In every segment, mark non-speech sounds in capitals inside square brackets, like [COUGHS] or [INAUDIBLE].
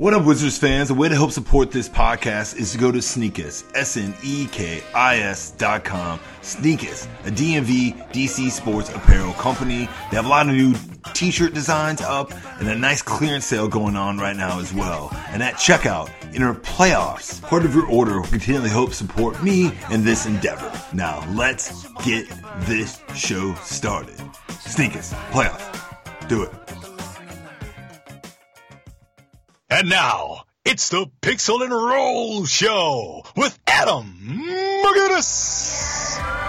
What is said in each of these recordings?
What up, Wizards fans? The way to help support this podcast is to go to Sneekis, S-N-E-K-I-S dot com. Sneekis, a DMV DC sports apparel company. They have a lot of new t-shirt designs up and a nice clearance sale going on right now as well. And at checkout, enter playoffs. Part of your order will continually help support me in this endeavor. Now, let's get this show started. Sneekis, playoffs. Do it. And now, it's the Pixel and Roll Show with Adam McGinnis.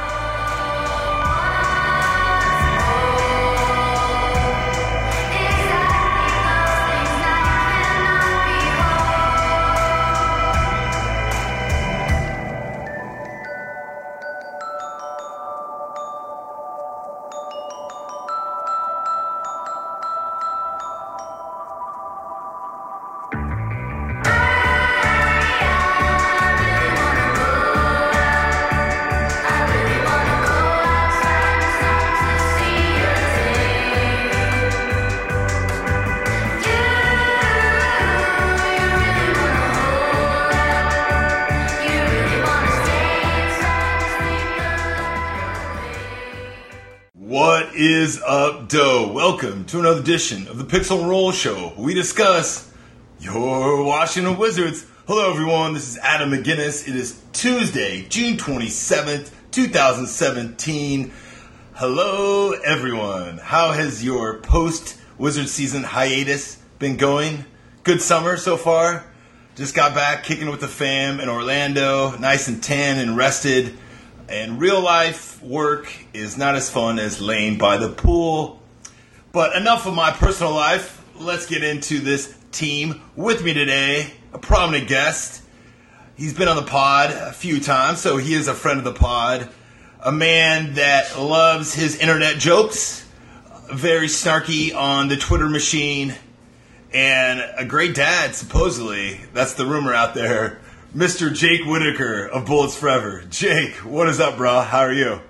Doe? Welcome to another edition of the Pixel Roll Show. We discuss your Washington Wizards. Hello, everyone. This is Adam McGinnis. It is Tuesday, June 27th, 2017. Hello, everyone. How has your post Wizard season hiatus been going? Good summer so far? Just got back kicking with the fam in Orlando, nice and tan and rested. And real life work is not as fun as laying by the pool. But enough of my personal life. Let's get into this team. With me today, a prominent guest. He's been on the pod a few times, so he is a friend of the pod. A man that loves his internet jokes, very snarky on the Twitter machine, and a great dad, supposedly. That's the rumor out there. Mr. Jake Whitacre of Bullets Forever. Jake, what is up, bro? How are you?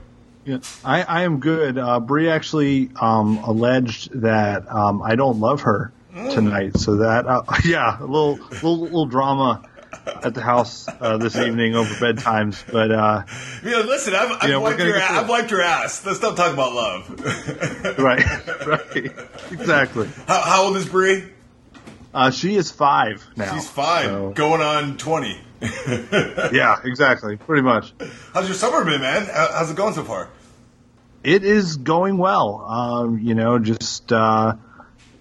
Yeah, I, I am good. Uh, Bree actually um, alleged that um, I don't love her tonight, so that uh, [LAUGHS] yeah, a little little little drama at the house uh, this evening over bedtimes. But uh, You know, listen, I've, I've, Yeah, we're wiped your, get a- through I've wiped your ass. Let's not talk about love. [LAUGHS] right, [LAUGHS] right, exactly. how, how old is Bree? Uh, she is five now. She's five, so- going on 20. [LAUGHS] yeah, exactly. Pretty much. How's your summer been, man? How's it going so far? It is going well. Um, you know, just uh,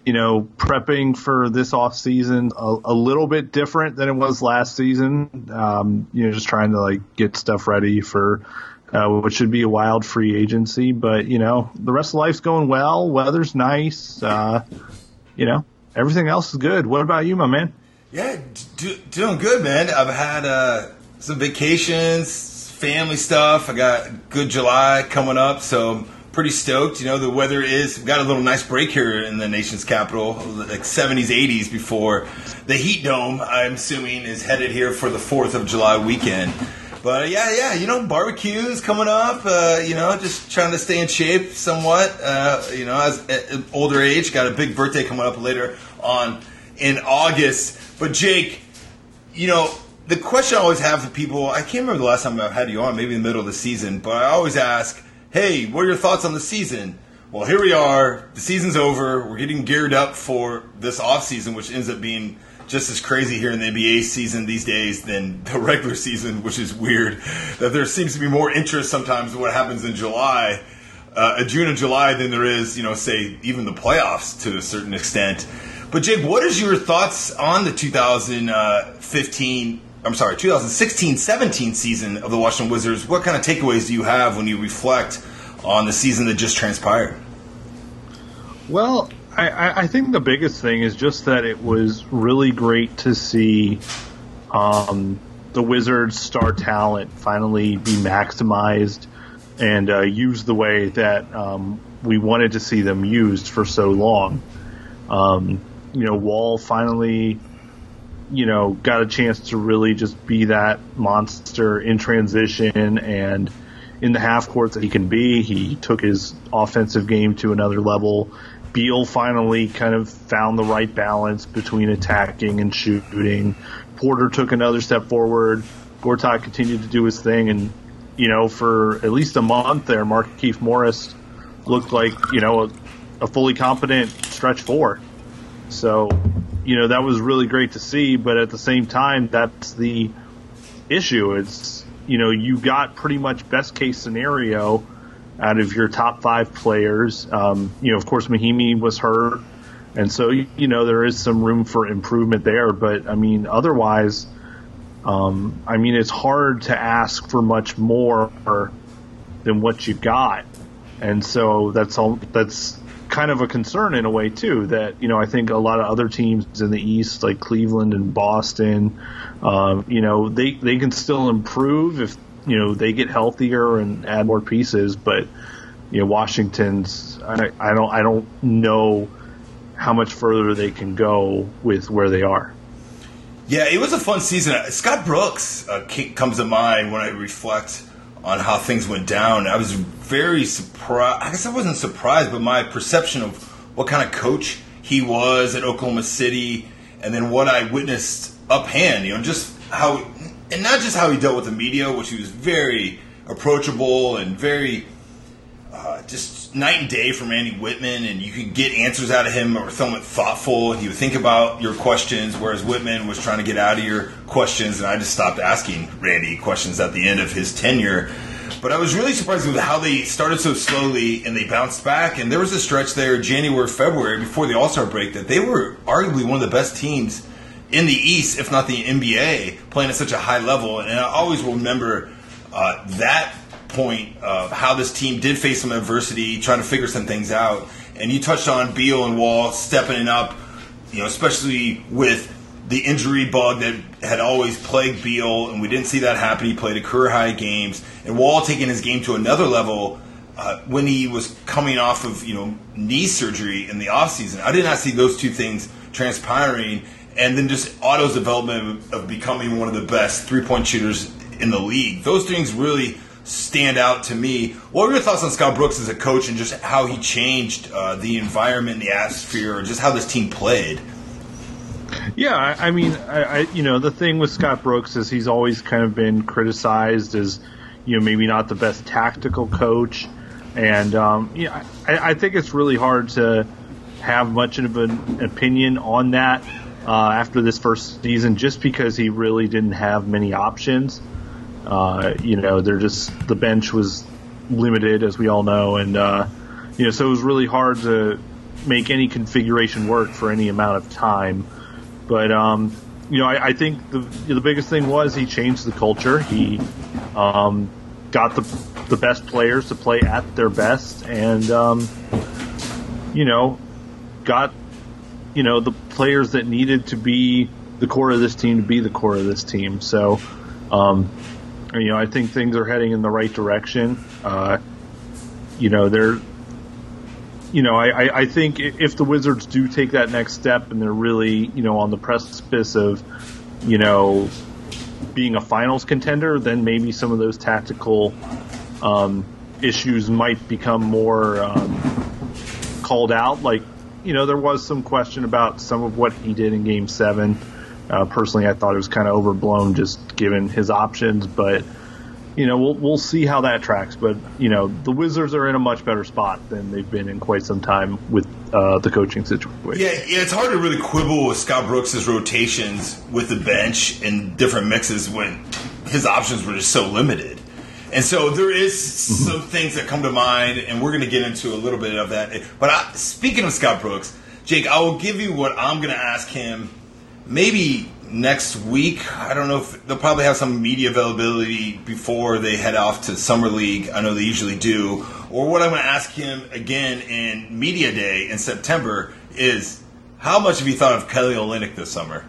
you know, prepping for this off season a, a little bit different than it was last season. Um, you know, just trying to like get stuff ready for uh, what should be a wild free agency. But you know, the rest of life's going well. Weather's nice. Uh, you know, everything else is good. What about you, my man? Yeah, d- doing good, man. I've had uh, some vacations, family stuff. I got good July coming up, so I'm pretty stoked. You know, the weather is we've got a little nice break here in the nation's capital, like 70s, 80s before the heat dome. I'm assuming is headed here for the Fourth of July weekend. But yeah, yeah, you know, barbecues coming up. Uh, you know, just trying to stay in shape somewhat. Uh, you know, as older age, got a big birthday coming up later on in August. But Jake, you know, the question I always have for people, I can't remember the last time I've had you on, maybe in the middle of the season, but I always ask, hey, what are your thoughts on the season? Well, here we are. The season's over. We're getting geared up for this off season, which ends up being just as crazy here in the NBA season these days than the [LAUGHS] regular season, which is weird. That there seems to be more interest sometimes in what happens in July, uh, in June and July, than there is, you know, say even the playoffs to a certain extent. But Jake, what is your thoughts on the 2015? I'm sorry, 2016-17 season of the Washington Wizards? What kind of takeaways do you have when you reflect on the season that just transpired? Well, I, I think the biggest thing is just that it was really great to see um, the Wizards' star talent finally be maximized and uh, used the way that um, we wanted to see them used for so long. Um, you know, Wall finally, you know, got a chance to really just be that monster in transition and in the half courts that he can be. He took his offensive game to another level Beal finally kind of found the right balance between attacking and shooting. Porter took another step forward. Gortat continued to do his thing, and you know, for at least a month there, Mark Keith Morris looked like you know a, a fully competent stretch four. So, you know, that was really great to see. But at the same time, that's the issue. It's you know, you got pretty much best case scenario out of your top five players. Um, you know, of course, Mahinmi was hurt, and so you know there is some room for improvement there. But I mean, otherwise, um, I mean, it's hard to ask for much more than what you got, and so that's all. That's kind of a concern in a way too. That you know, I think a lot of other teams in the East, like Cleveland and Boston, um, you know, they they can still improve if you know they get healthier and add more pieces. But you know, Washington's I, I don't I don't know how much further they can go with where they are. Yeah, it was a fun season. Scott Brooks uh, comes to mind when I reflect on how things went down. I was very surprised. I guess I wasn't surprised, but my perception of what kind of coach he was at Oklahoma City, and then what I witnessed up hand, you know, just how, and not just how he dealt with the media, which he was very approachable and very uh, just night and day from Andy Wittman, and you could get answers out of him or somewhat thoughtful. He would think about your questions, whereas Wittman was trying to get out of your questions, and I just stopped asking Randy questions at the end of his tenure. But I was really surprised with how they started so slowly and they bounced back. And there was a stretch there, January, February, before the All Star break, that they were arguably one of the best teams in the East, if not the NBA, playing at such a high level. And I always remember uh, that point of how this team did face some adversity, trying to figure some things out. And you touched on Beal and Wall stepping up, you know, especially with the injury bug that had always plagued Beal, and we didn't see that happen. He played a career high games, and Wall taking his game to another level uh, when he was coming off of you know knee surgery in the offseason. I did not see those two things transpiring, and then just Otto's development of becoming one of the best three point shooters in the league. Those things really stand out to me. What were your thoughts on Scott Brooks as a coach and just how he changed uh, the environment, the atmosphere, or just how this team played? Yeah, I, I mean, I, I, you know the thing with Scott Brooks is he's always kind of been criticized as you know maybe not the best tactical coach, and um, yeah, I, I think it's really hard to have much of an opinion on that uh, after this first season, just because he really didn't have many options. Uh, you know, they're just the bench was limited, as we all know, and uh, you know, so it was really hard to make any configuration work for any amount of time. But um, you know, I, I, think the the biggest thing was he changed the culture. He um, got the the best players to play at their best, and um, you know, got you know the players that needed to be the core of this team to be the core of this team. So, um, you know, I think things are heading in the right direction. Uh, you know, they're, you know, I, I think if the Wizards do take that next step and they're really, you know, on the precipice of, you know, being a finals contender, then maybe some of those tactical um, issues might become more um, called out. Like, you know, there was some question about some of what he did in Game Seven. Uh, personally, I thought it was kind of overblown, just given his options. But you know, we'll we'll see how that tracks. But you know, the Wizards are in a much better spot than they've been in quite some time with uh, the coaching situation. Yeah, yeah, it's hard to really quibble with Scott Brooks' rotations with the bench and different mixes when his options were just so limited. And so there is mm-hmm. some things that come to mind, and we're going to get into a little bit of that. But I, speaking of Scott Brooks, Jake, I will give you what I'm going to ask him maybe next week. I don't know if they'll probably have some media availability before they head off to Summer League. I know they usually do. Or what I'm going to ask him again in Media Day in September is how much have you thought of Kelly Olynyk this summer?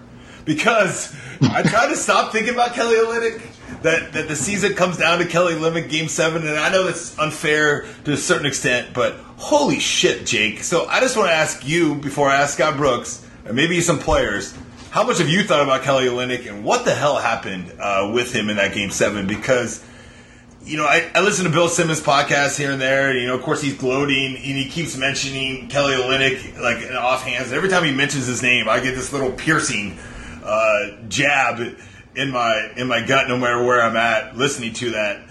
Because I try to stop thinking about Kelly Olynyk. That, that the season comes down to Kelly Olynyk Game Seven, and I know that's unfair to a certain extent, but holy shit, Jake! So I just want to ask you before I ask Scott Brooks, and maybe some players, how much have you thought about Kelly Olynyk and what the hell happened uh, with him in that game seven? Because you know, I, I listen to Bill Simmons podcast here and there. And, you know, of course, he's gloating and he keeps mentioning Kelly Olynyk like in every time he mentions his name, I get this little piercing uh, jab in my in my gut, no matter where I'm at, listening to that.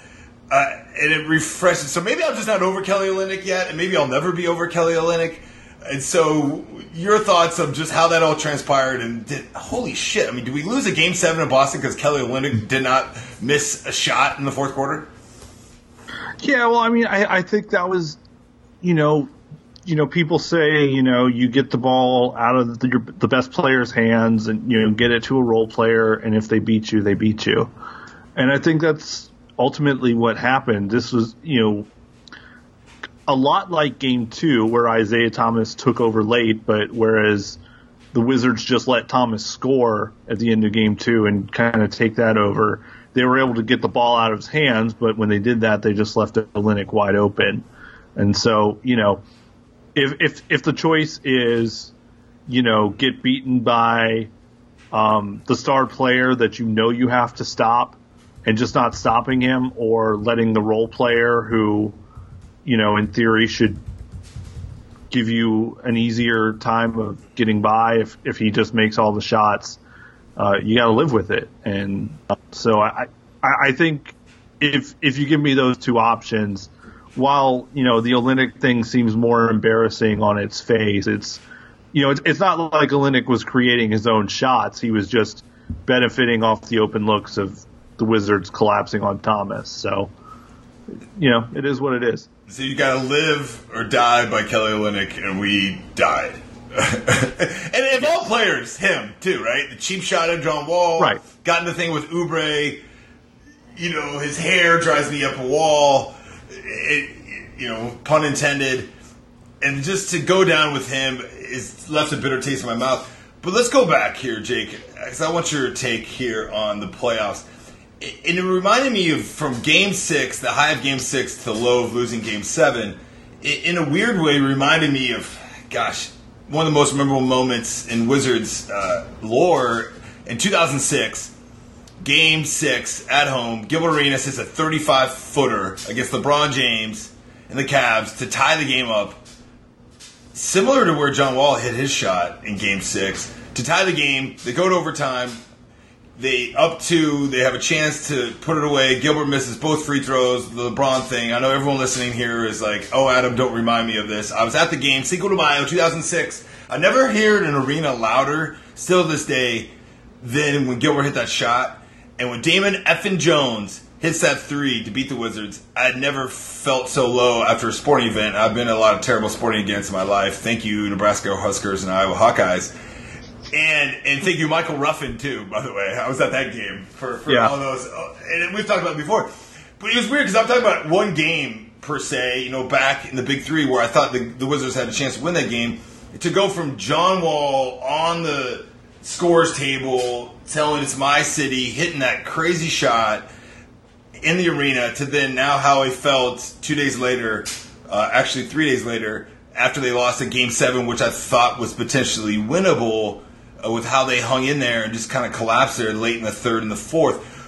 Uh, and it refreshes. So maybe I'm just not over Kelly Olynyk yet, and maybe I'll never be over Kelly Olynyk. And so, your thoughts of just how that all transpired, and did, holy shit! I mean, did we lose a game seven in Boston because Kelly Olynyk did not miss a shot in the fourth quarter? Yeah, well, I mean, I, I think that was, you know, you know, people say, you know, you get the ball out of the, your, the best player's hands and, you know, get it to a role player, and if they beat you, they beat you. And I think that's ultimately what happened. This was, you know, a lot like game two, where Isaiah Thomas took over late, but whereas the Wizards just let Thomas score at the end of game two and kind of take that over they were able to get the ball out of his hands, but when they did that, they just left Olynyk wide open. And so, you know, if if if the choice is, you know, get beaten by um, the star player that you know you have to stop, and just not stopping him, or letting the role player who, you know, in theory should give you an easier time of getting by if if he just makes all the shots uh, you got to live with it. And so I, I, I think if if you give me those two options, while you know the Olynyk thing seems more embarrassing on its face, it's you know it's, it's not like Olynyk was creating his own shots; he was just benefiting off the open looks of the Wizards collapsing on Thomas. So you know it is what it is. So you got to live or die by Kelly Olynyk, and we died. [LAUGHS] and of all players, him too, right? The cheap shot of John Wall, right? Got in the thing with Oubre. You know, his hair drives me up a wall. It, you know, pun intended. And just to go down with him is left a bitter taste in my mouth. But let's go back here, Jake, because I want your take here on the playoffs. And it reminded me of from Game Six, the high of Game Six to the low of losing Game Seven. it, In a weird way, reminded me of, gosh, one of the most memorable moments in Wizards uh, lore in 2006. Game six at home, Gilbert Arenas hits a 35 footer against LeBron James and the Cavs to tie the game up. Similar to where John Wall hit his shot in game six. To tie the game, they go to overtime. They up two. They have a chance to put it away. Gilbert misses both free throws. The LeBron thing. I know everyone listening here is like, "Oh, Adam, don't remind me of this." I was at the game, Cinco de Mayo, 2006. I never heard an arena louder, still this day, than when Gilbert hit that shot. And when Damon effing Jones hits that three to beat the Wizards, I'd never felt so low after a sporting event. I've been a lot of terrible sporting events in my life. Thank you, Nebraska Huskers and Iowa Hawkeyes. And and thank you, Michael Ruffin, too. By the way, I was at that game for, for yeah. all those. And we've talked about it before, but it was weird because I'm talking about one game per se. You know, back in the Big Three where I thought the, the Wizards had a chance to win that game. To go from John Wall on the scores table, telling it's my city, hitting that crazy shot in the arena, to then now how he felt two days later, uh, actually three days later, after they lost in Game Seven, which I thought was potentially winnable uh, with how they hung in there and just kind of collapsed there late in the third and the fourth.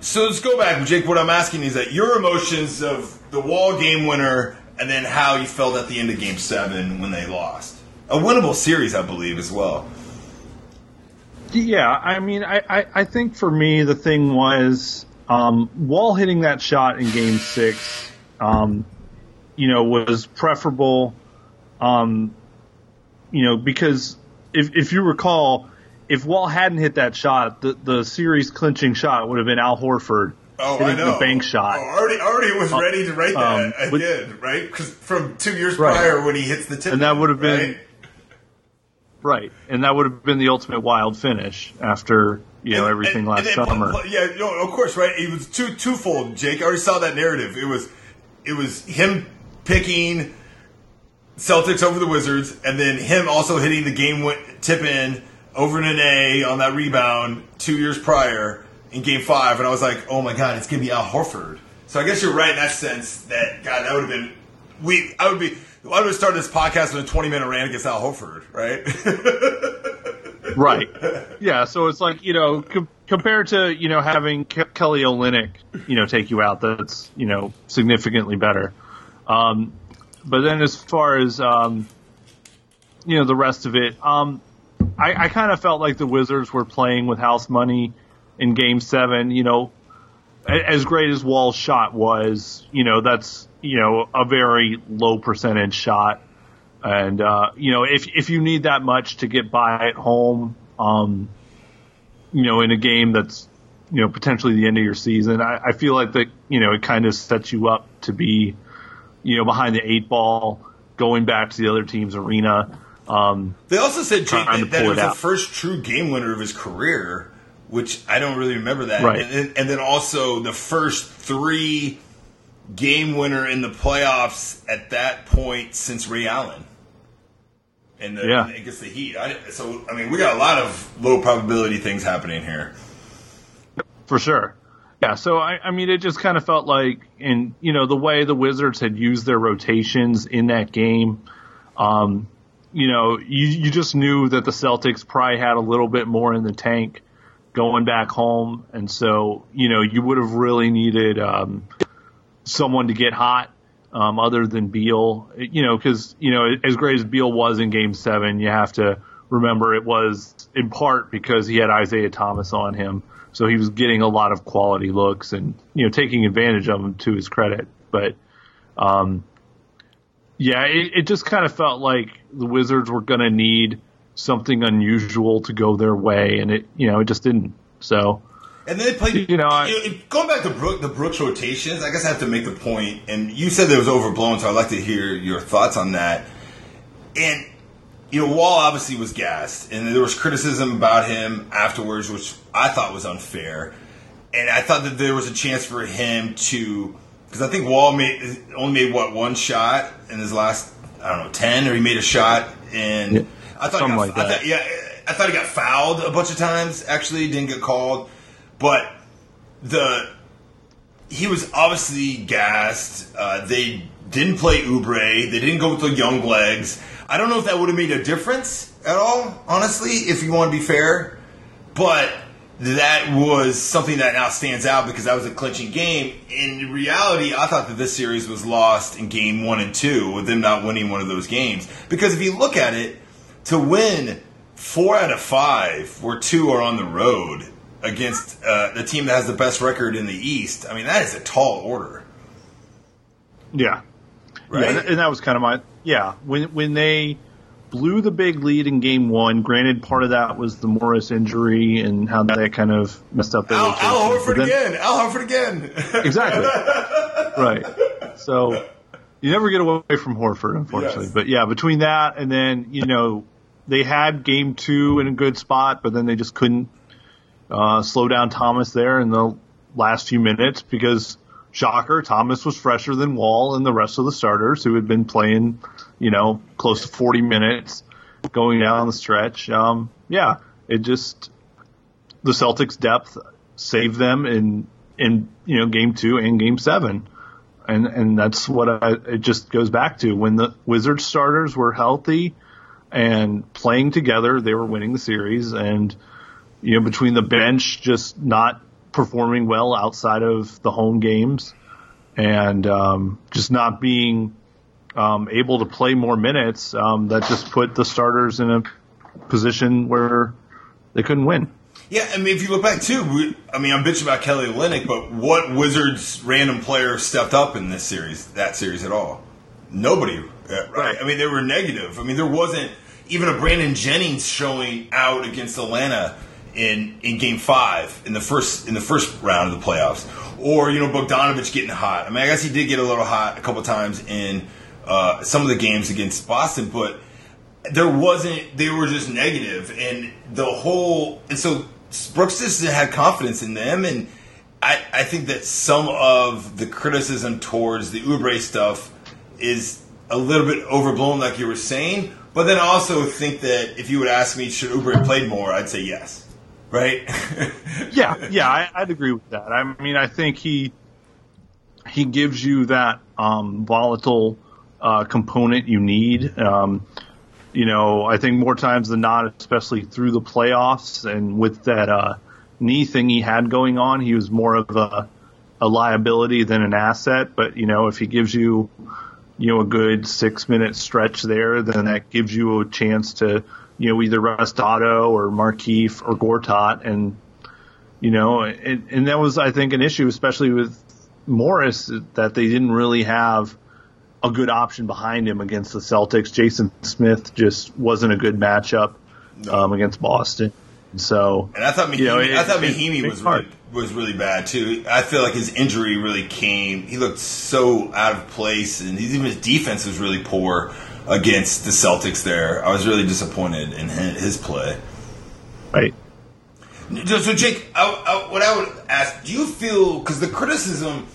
So let's go back, Jake. What I'm asking is that your emotions of the Wall game winner and then how you felt at the end of Game Seven when they lost. A winnable series, I believe, as well. Yeah, I mean, I, I, I think for me the thing was um, Wall hitting that shot in Game Six, um, you know, was preferable. Um, you know, because if if you recall, if Wall hadn't hit that shot, the the series clinching shot would have been Al Horford Oh, know. The bank shot. Oh, already, already was uh, ready to write that. Um, I but, did, right? Because from two years right. prior when he hits the tip, and that would have been right? right, and that would have been the ultimate wild finish after you know and, everything and, last and summer. Yeah, no, of course, right? It was two twofold. Jake, I already saw that narrative. It was it was him picking Celtics over the Wizards, and then him also hitting the game tip in over an A on that rebound two years prior in Game Five, and I was like, oh my god, it's gonna be Al Horford. So I guess you're right in that sense. That God, that would have been we. I would be. I would have started this podcast with a 20 minute rant against Al Horford, right? [LAUGHS] right. Yeah. So it's like you know, com- compared to you know having Ke- Kelly Olynyk, you know, take you out, that's you know significantly better. Um, but then as far as um, you know the rest of it, um, I, I kind of felt like the Wizards were playing with house money in Game Seven. You know, as great as Wall's shot was, you know, that's you know a very low percentage shot. And uh, you know, if if you need that much to get by at home, um, you know, in a game that's you know potentially the end of your season, I, I feel like that you know it kind of sets you up to be you know behind the eight ball, going back to the other team's arena. Um, They also said Jake, that, that it was it the first true game winner of his career, which I don't really remember that. Right. And, then- and then also the first three game winner in the playoffs at that point since Ray Allen. And the, Yeah. against the Heat. I, so I mean, we got a lot of low probability things happening here. For sure. Yeah, so I, I mean, it just kind of felt like, in you know, the way the Wizards had used their rotations in that game, um, you know, you, you just knew that the Celtics probably had a little bit more in the tank going back home, and so you know, you would have really needed um, someone to get hot um, other than Beal, you know, because you know, as great as Beal was in Game Seven, you have to remember it was in part because he had Isaiah Thomas on him, so he was getting a lot of quality looks and you know taking advantage of them to his credit. But um, yeah, it, it just kind of felt like the Wizards were going to need something unusual to go their way, and it you know it just didn't. So And then they played. You know, I- you know, going back to Brook, the Brooks rotations. I guess I have to make the point, and you said it was overblown, so I'd like to hear your thoughts on that. And you know, Wall obviously was gassed, and there was criticism about him afterwards, which I thought was unfair. And I thought that there was a chance for him to, because I think Wall made only made what one shot in his last, I don't know, ten, or he made a shot, and Yeah, I thought, something got, like I that. thought, yeah, I thought he got fouled a bunch of times. Actually, didn't get called, but the he was obviously gassed. Uh, they didn't play Oubre. They didn't go with the young legs. I don't know if that would have made a difference at all, honestly, if you want to be fair. But that was something that now stands out because that was a clinching game. In reality, I thought that this series was lost in game one and two with them not winning one of those games. Because if you look at it, to win four out of five, where two are on the road against uh, the team that has the best record in the East, I mean, that is a tall order. yeah, Right? Yeah, and that was kind of my yeah when when they blew the big lead in game one. Granted, part of that was the Morris injury and how that kind of messed up their Al, rotation. Al Horford then- again. Al Horford again. [LAUGHS] Exactly. right. So you never get away from Horford, unfortunately. Yes. But yeah, between that and then you know they had game two in a good spot, but then they just couldn't uh, slow down Thomas there in the last few minutes because shocker, Thomas was fresher than Wall and the rest of the starters who had been playing, you know, close to 40 minutes going down the stretch. Um, yeah, it just the Celtics' depth saved them in in you know game two and game seven, and and that's what I, it just goes back to. When the Wizards starters were healthy and playing together, they were winning the series, and you know between the bench just not performing well outside of the home games, and um, just not being um, able to play more minutes, um, that just put the starters in a position where they couldn't win. Yeah, I mean, if you look back too, we, I mean, I'm bitching about Kelly Olynyk, but what Wizards random player stepped up in this series, that series at all? Nobody, uh, right? Right. I mean, they were negative. I mean, there wasn't even a Brandon Jennings showing out against Atlanta in in Game Five in the first in the first round of the playoffs, or you know Bogdanovic getting hot. I mean, I guess he did get a little hot a couple times in uh, some of the games against Boston, but there wasn't they were just negative. And the whole and so Brooks just had confidence in them. And I, I think that some of the criticism towards the Oubre stuff is a little bit overblown like you were saying. But then I also think that if you would ask me should Oubre have played more I'd say yes right [LAUGHS] yeah, yeah, I, I'd agree with that. I mean, I think he he gives you that um, volatile uh, component you need. Um, you know, I think more times than not, especially through the playoffs and with that uh, knee thing he had going on, he was more of a, a liability than an asset. But, you know, if he gives you, you know, a good six minute stretch there, then that gives you a chance to, you know, either rest Otto or Markieff or Gortat. And, you know, and, and that was, I think, an issue, especially with Morris, that they didn't really have a good option behind him against the Celtics. Jason Smith just wasn't a good matchup um, against Boston. So, and I thought Mahinmi, you know, it, I thought Mahinmi was really, was really bad too. I feel like his injury really came. He looked so out of place, and even his defense was really poor against the Celtics. There, I was really disappointed in his play. Right. So, Jake, I, I, what I would ask, do you feel because the criticism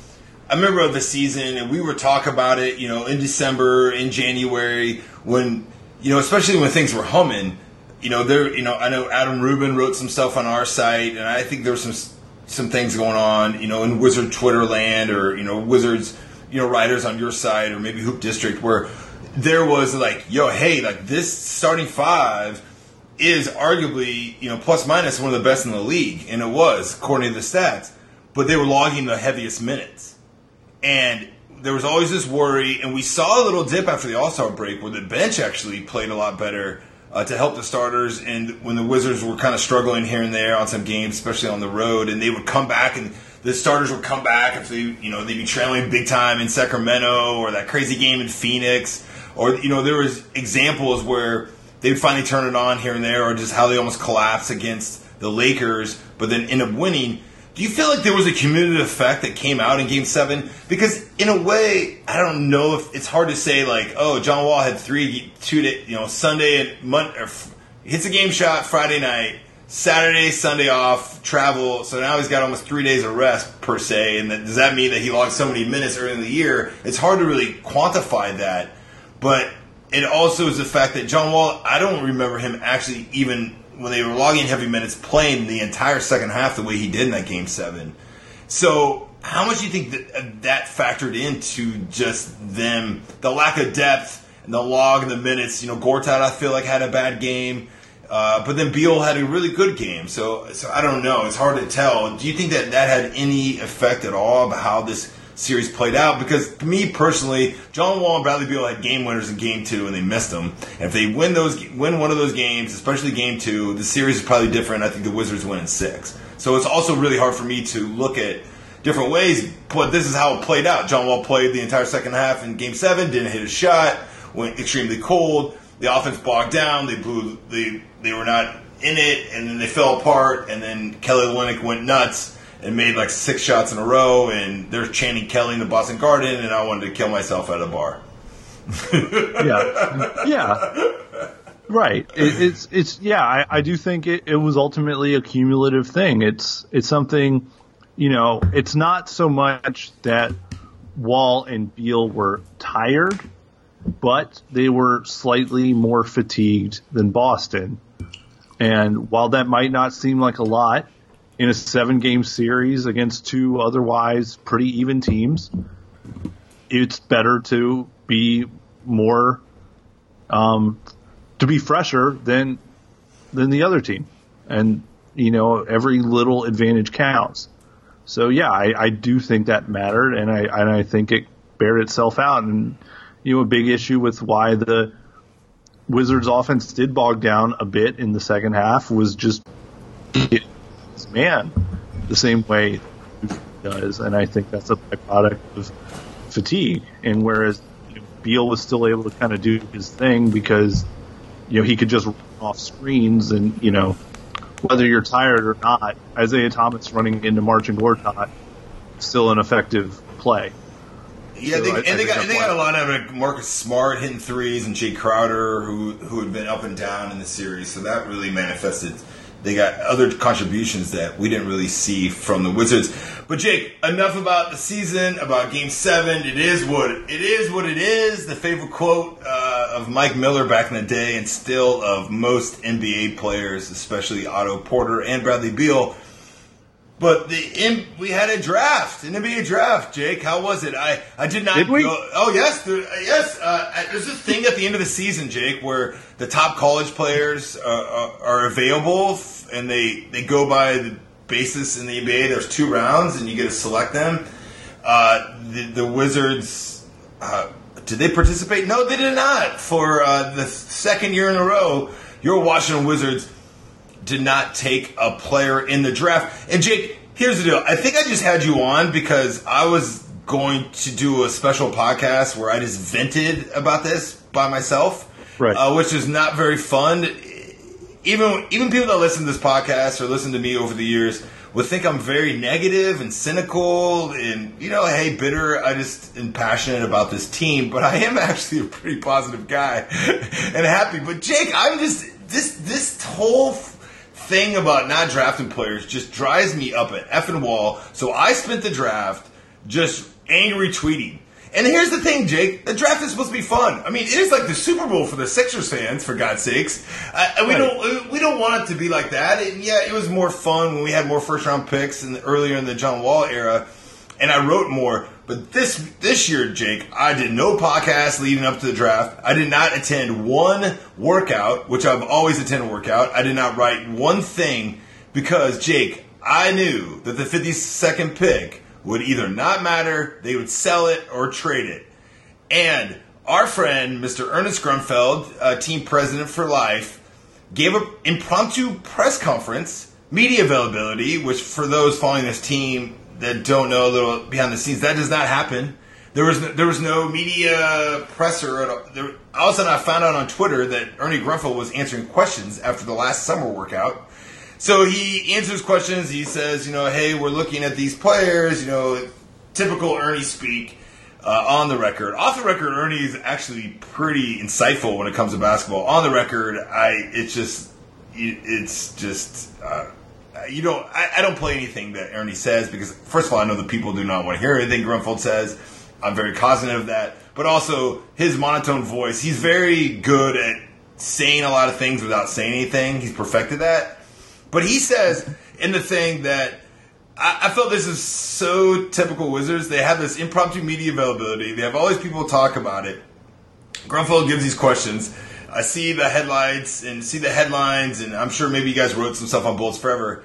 I remember of the season, and we were talking about it, you know, in December, in January, when you know, especially when things were humming. You know, there, you know, I know Adam Rubin wrote some stuff on our site, and I think there was some some things going on, you know, in Wizard Twitter land, or you know, Wizards, you know, writers on your site, or maybe Hoop District, where there was like, yo, hey, like this starting five is arguably, you know, plus minus one of the best in the league, and it was according to the stats, but they were logging the heaviest minutes. And there was always this worry, and we saw a little dip after the All Star break where the bench actually played a lot better uh, to help the starters. And when the Wizards were kind of struggling here and there on some games, especially on the road, and they would come back and the starters would come back if they, you know, they'd be trailing big time in Sacramento or that crazy game in Phoenix, or you know, there was examples where they'd finally turn it on here and there, or just how they almost collapse against the Lakers, but then end up winning do you feel like there was a cumulative effect that came out in Game Seven? Because in a way, I don't know if it's hard to say like, oh, John Wall had three, two, day, you know, Sunday and Monday, hits a game shot Friday night, Saturday, Sunday off, travel. So now he's got almost three days of rest per se. And that, does that mean that he logged so many minutes early in the year? It's hard to really quantify that, but it also is the fact that John Wall. I don't remember him actually even when they were logging heavy minutes, playing the entire second half the way he did in that game seven. So, how much do you think that uh, that factored into just them, the lack of depth and the log and the minutes? You know, Gortat, I feel like had a bad game. Uh, but then Beal had a really good game, so so I don't know. It's hard to tell. Do you think that that had any effect at all about how this series played out because to me personally, John Wall and Bradley Beal had game winners in game two and they missed them. And if they win those win one of those games, especially game two, the series is probably different. I think the Wizards win in six. So it's also really hard for me to look at different ways, but this is how it played out. John Wall played the entire second half in game seven, didn't hit a shot, went extremely cold. The offense bogged down. They blew. They they were not in it, and then they fell apart. And then Kelly Olynyk went nuts and made like six shots in a row, and they're chanting Kelly in the Boston Garden, and I wanted to kill myself at a bar. [LAUGHS] yeah, yeah, right. It, it's it's yeah. I, I do think it, it was ultimately a cumulative thing. It's it's something, you know. It's not so much that Wall and Beal were tired, but they were slightly more fatigued than Boston. And while that might not seem like a lot, in a seven game series against two otherwise pretty even teams, it's better to be more um, to be fresher than than the other team, and you know every little advantage counts. So yeah, I, I do think that mattered, and I and I think it bared itself out. And you know, a big issue with why the Wizards' offense did bog down a bit in the second half was just man the same way does, and I think that's a byproduct of fatigue. And whereas you know, Beal was still able to kind of do his thing because you know he could just run off screens, and you know whether you're tired or not, Isaiah Thomas running into Marcin Gortat still an effective play. Yeah, so they, I, and, I they got, and they got a lot of like Marcus Smart hitting threes and Jae Crowder who who had been up and down in the series, so that really manifested they got other contributions that we didn't really see from the Wizards. But Jake, enough about the season, about Game Seven. It is what it is. What it is. The favorite quote uh, of Mike Miller back in the day, and still of most NBA players, especially Otto Porter and Bradley Beal. But the in, we had a draft, an NBA draft. Jake, how was it? I, I did not. Did we? Go, oh yes, there, yes. Uh, there's this thing at the end of the season, Jake, where the top college players uh, are, are available, and they they go by the basis in the NBA. There's two rounds, and you get to select them. Uh, the, the Wizards. Uh, did they participate? No, they did not. For uh, the second year in a row, your Washington Wizards did not take a player in the draft. And Jake, here's the deal. I think I just had you on because I was going to do a special podcast where I just vented about this by myself, Right. Uh, which is not very fun. Even even people that listen to this podcast or listen to me over the years would think I'm very negative and cynical and you know, hey, bitter. I just am passionate about this team, but I am [LAUGHS] actually a pretty positive guy [LAUGHS] and happy. But Jake, I'm just this this whole thing about not drafting players just drives me up an effing wall. So I spent the draft just angry tweeting. And here's the thing, Jake. The draft is supposed to be fun. I mean, it is like the Super Bowl for the Sixers fans, for God's sakes. Uh, and we Right. don't we don't want it to be like that. And yeah, it was more fun when we had more first round picks the, earlier in the John Wall era, and I wrote more. But this this year, Jake, I did no podcast leading up to the draft. I did not attend one workout, which I've always attended workout. I did not write one thing because Jake, I knew that the 52nd pick would either not matter, they would sell it or trade it. And our friend, Mr. Ernest Grunfeld, uh, team president for life, gave an impromptu press conference, media availability, which for those following this team that don't know a little behind the scenes, that does not happen. There was no, there was no media presser. At all. There, all of a sudden, I found out on Twitter that Ernie Grunfeld was answering questions after the last summer workout. So he answers questions. He says, you know, hey, we're looking at these players. You know, typical Ernie speak uh, on the record. Off the record, Ernie is actually pretty insightful when it comes to basketball. On the record, I it's just it's just uh, you don't I, I don't play anything that Ernie says because first of all, I know the people do not want to hear anything Grunfeld says. I'm very cognizant of that, but also his monotone voice. He's very good at saying a lot of things without saying anything. He's perfected that. But he says in the thing that I, I felt this is so typical Wizards. They have this impromptu media availability. They have all these people talk about it. Grunfeld gives these questions. I see the headlights and see the headlines, and I'm sure maybe you guys wrote some stuff on Bullets Forever.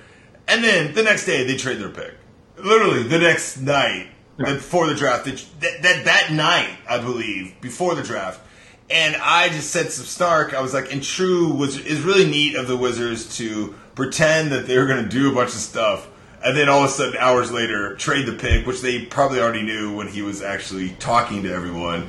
And then the next day, they trade their pick. Literally, the next night before the draft, they, that, that that night, I believe, before the draft. And I just said some snark. I was like, in true was is really neat of the Wizards to pretend that they were going to do a bunch of stuff, and then all of a sudden, hours later, trade the pick, which they probably already knew when he was actually talking to everyone.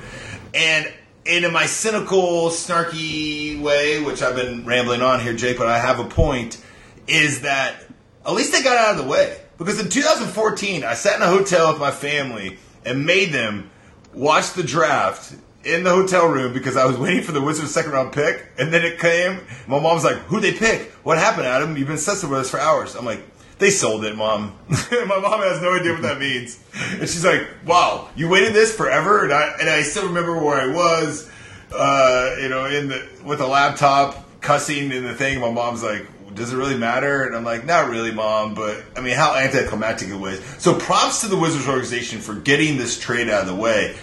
And in my cynical, snarky way, which I've been rambling on here, Jake, but I have a point, is that at least they got out of the way. Because in 2014, I sat in a hotel with my family and made them watch the draft in the hotel room because I was [LAUGHS] waiting for the Wizards' second round pick, and then it came. My mom was like, "Who they pick? What happened, Adam? You've been obsessed with us for hours." I'm like, "They sold it, mom." [LAUGHS] my mom has no idea what that means, and she's like, "Wow, you waited this forever?" And I and I still remember where I was, uh, you know, in the with a laptop cussing in the thing. My mom's like, does it really matter? And I'm like, not really, mom, but I mean, how anticlimactic it was. So props to the Wizards organization for getting this trade out of the way.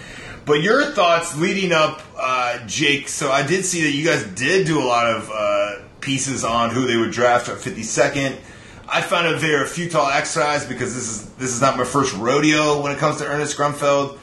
But your thoughts leading up, uh, Jake. So I did see that you guys did do a lot of uh, pieces on who they would draft at 52nd. I found it very futile exercise because this is this is not my first rodeo when it comes to Ernest Grunfeld.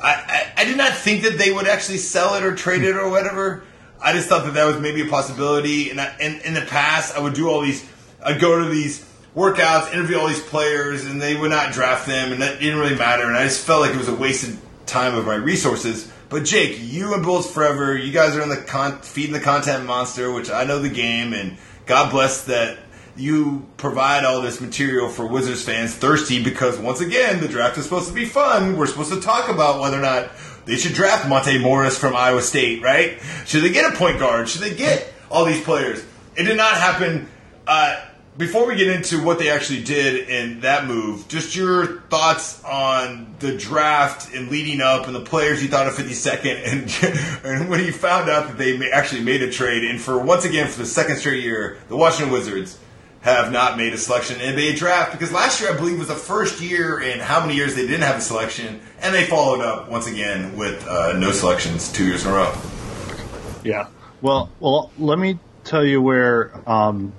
I, I, I did not think that they would actually sell it or trade it or whatever. I just thought that that was maybe a possibility. And, I, and in the past, I would do all these. I'd go to these workouts, interview all these players, and they would not draft them, and that didn't really matter. And I just felt like it was a wasted time of my resources. But Jake, you and Bulls Forever, you guys are in the con- feeding the content monster, which I know the game, and God bless that you provide all this material for Wizards fans thirsty because once again the draft is supposed to be fun. We're supposed to talk about whether or not they should draft Monte Morris from Iowa State, right? Should they get a point guard? Should they get all these players? It did not happen. Uh, before we get into what they actually did in that move, just your thoughts on the draft and leading up and the players you thought of 52nd and, [LAUGHS] and when you found out that they actually made a trade and for once again for the second straight year, the Washington Wizards have not made a selection in NBA draft because last year I believe was the first year in how many years they didn't have a selection, and they followed up once again with uh, no selections two years in a row. Yeah. Well, well, let me tell you where um,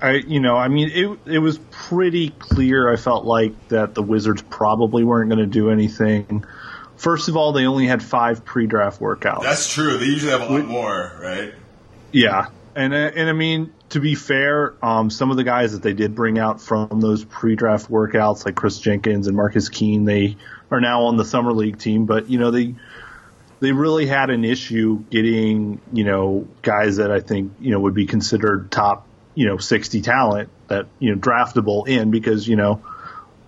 I, you know, I mean, it it was pretty clear. I felt like that the Wizards probably weren't going to do anything. First of all, they only had five pre-draft workouts. That's true. They usually have a lot we, more, right? Yeah, and uh, and I mean, to be fair, um, some of the guys that they did bring out from those pre-draft workouts, like Chris Jenkins and Marcus Keene, they are now on the summer league team. But you know, they they really had an issue getting you know guys that I think you know would be considered top you know 60 talent that you know draftable in because you know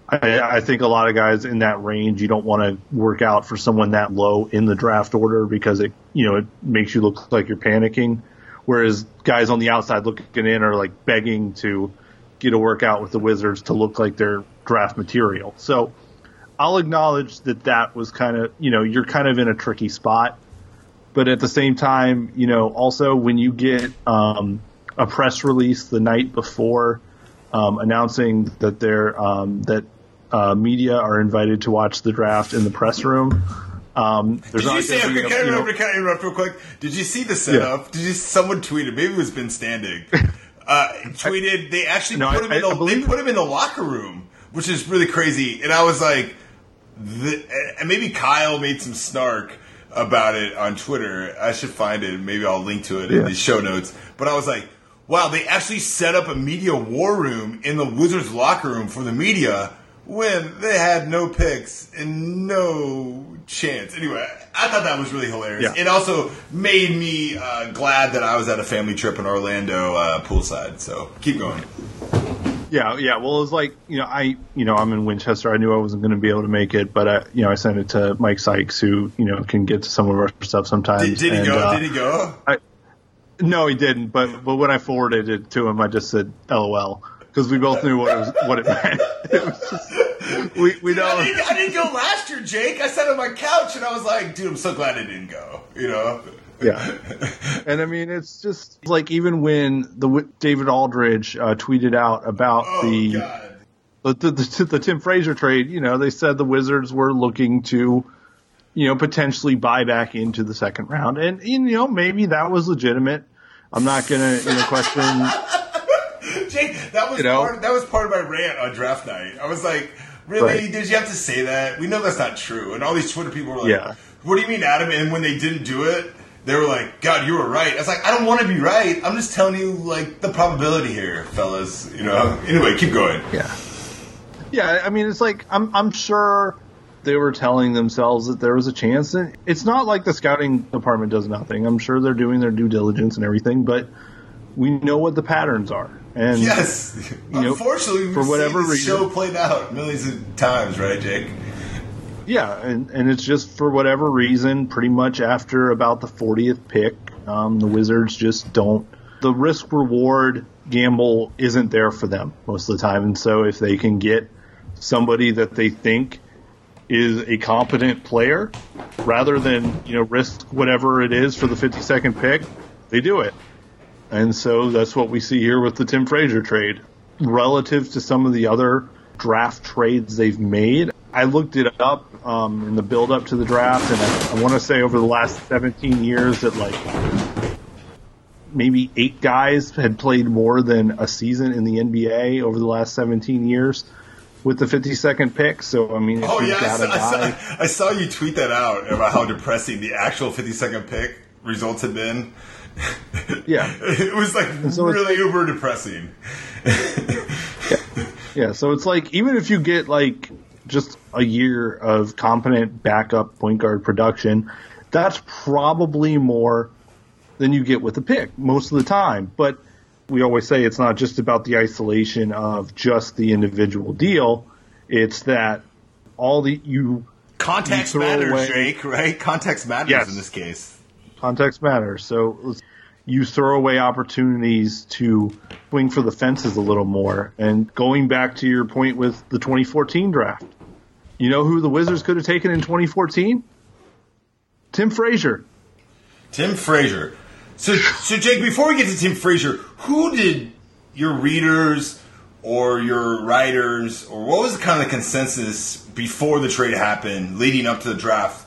I, I think a lot of guys in that range you don't want to work out for someone that low in the draft order because it you know it makes you look like you're panicking whereas guys on the outside looking in are like begging to get a workout with the Wizards to look like they're draft material so I'll acknowledge that that was kind of you know you're kind of in a tricky spot but at the same time you know also when you get um, a press release the night before um, announcing that they're um, that uh, media are invited to watch the draft in the press room. Um, Did you see? Okay, can I remember? Can I interrupt real quick? Did you see the setup? Yeah. Did you? Someone tweeted. Maybe it was Ben Standig. [LAUGHS] Uh, tweeted. They actually no, put him I, in the. They put him in the locker room, which is really crazy. And I was like, the, and maybe Kyle made some snark about it on Twitter. I should find it. Maybe I'll link to it yeah. in the show notes. But I was like, wow, they actually set up a media war room in the Wizards locker room for the media when they had no picks and no chance. Anyway, I thought that was really hilarious. Yeah. It also made me uh, glad that I was at a family trip in Orlando uh, poolside. So keep going. Yeah, yeah. Well, it was like you know, I you know, I'm in Winchester. I knew I wasn't going to be able to make it, but I you know, I sent it to Mike Sykes, who you know can get to some of our stuff sometimes. Did, did he go? Uh, did he go? I, no, he didn't. But but when I forwarded it to him, I just said LOL because we both knew what it was, what it meant. [LAUGHS] It was just we we know. I didn't, I didn't go last year, Jake. I sat on my couch and I was like, dude, I'm so glad I didn't go. You know. yeah, and I mean it's just like even when the David Aldridge uh, tweeted out about oh, the, the, the, the the Tim Frazier trade, you know, they said the Wizards were looking to you know, potentially buy back into the second round. And, you know, maybe that was legitimate. I'm not going to, you know, question. [LAUGHS] Jake, that was, you know, part, that was part of my rant on draft night. I was like, really? Right. Did you have to say that? We know that's not true. And all these Twitter people were like, yeah. what do you mean, Adam? And when they didn't do it, they were like, God, you were right. I was like, I don't want to be right. I'm just telling you, like, the probability here, fellas. You know? Anyway, keep going. Yeah. Yeah, I mean, it's like, I'm, I'm sure they were telling themselves that there was a chance. And it's not like the scouting department does nothing. I'm sure they're doing their due diligence and everything, but we know what the patterns are. And yes, know, unfortunately, for whatever reason, show played out millions of times, right, Jake? Yeah, and and it's just for whatever reason, pretty much after about the 40th pick, um, the Wizards just don't. The risk reward gamble isn't there for them most of the time, and so if they can get somebody that they think is a competent player rather than you know risk whatever it is for the 52nd pick they do it and so that's what we see here with the tim frazier trade relative to some of the other draft trades they've made i looked it up um, in the build up to the draft and i, I want to say over the last 17 years that like maybe eight guys had played more than a season in the nba over the last 17 years with the 52nd pick. So I mean, oh yeah, I saw, I, saw, I saw, you tweet that out about how depressing the actual 52nd pick results had been. Yeah, [LAUGHS] it was like so really uber depressing. yeah. yeah, so it's like even if you get like just a year of competent backup point guard production, that's probably more than you get with a pick most of the time, but we always say it's not just about the isolation of just the individual deal. It's that all the you context you matters, away, Jake. Right? Context matters yes. in this case. Context matters. So you throw away opportunities to swing for the fences a little more. And going back to your point with the 2014 draft, you know who the Wizards could have taken in 2014? Tim Frazier. Tim Frazier. So, so Jake, before we get to Tim Frazier, who did your readers or your writers, or what was the kind of consensus before the trade happened, leading up to the draft?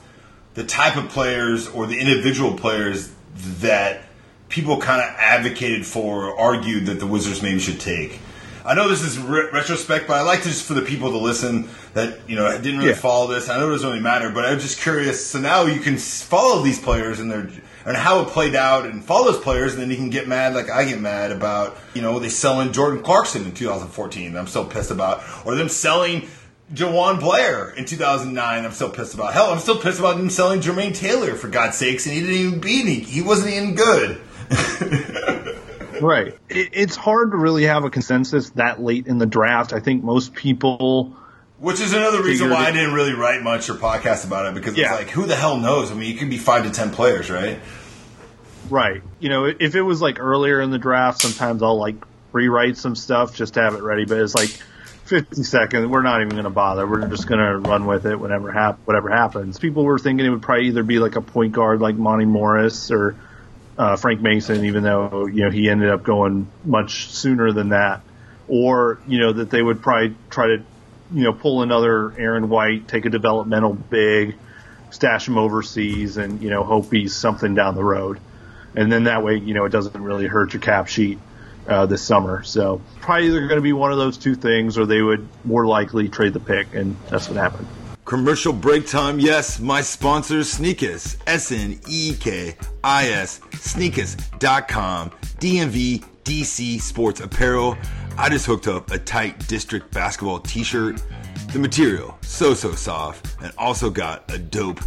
The type of players or the individual players that people kind of advocated for, or argued that the Wizards maybe should take. I know this is re- retrospect, but I like to just for the people to listen that you know didn't really Yeah. follow this. I know it doesn't really matter, but I'm just curious. So now you can follow these players and their and how it played out, and follow those players, and then you can get mad like I get mad about you know they selling Jordan Clarkson in 2014. I'm so pissed about, or them selling. DeJuan Blair in 2009, I'm still pissed about. Hell, I'm still pissed about him selling Jermaine Taylor for God's sakes, and he didn't even beat me. He wasn't even good. [LAUGHS] Right. It, it's hard to really have a consensus that late in the draft. I think most people. Which is another reason why I didn't really write much or podcast about it because Yeah. it's like, who the hell knows? I mean, you could be five to ten players, right? Right. You know, if it was like earlier in the draft, sometimes I'll like rewrite some stuff just to have it ready. But it's like 50 seconds. We're not even going to bother. We're just going to run with it whenever hap- whatever happens. People were thinking it would probably either be like a point guard like Monte Morris or uh, Frank Mason, even though you know he ended up going much sooner than that, or you know that they would probably try to you know pull another Aaron White, take a developmental big, stash him overseas, and you know hope he's something down the road, and then that way you know it doesn't really hurt your cap sheet uh, this summer. So probably either going to be one of those two things, or they would more likely trade the pick, and that's what happened. Commercial break time. Yes, my sponsor, Sneekis. S N E K I S. Sneekis.com. DMV DC Sports Apparel. I just hooked up a tight district basketball t shirt. The material, so, so soft. And also got a dope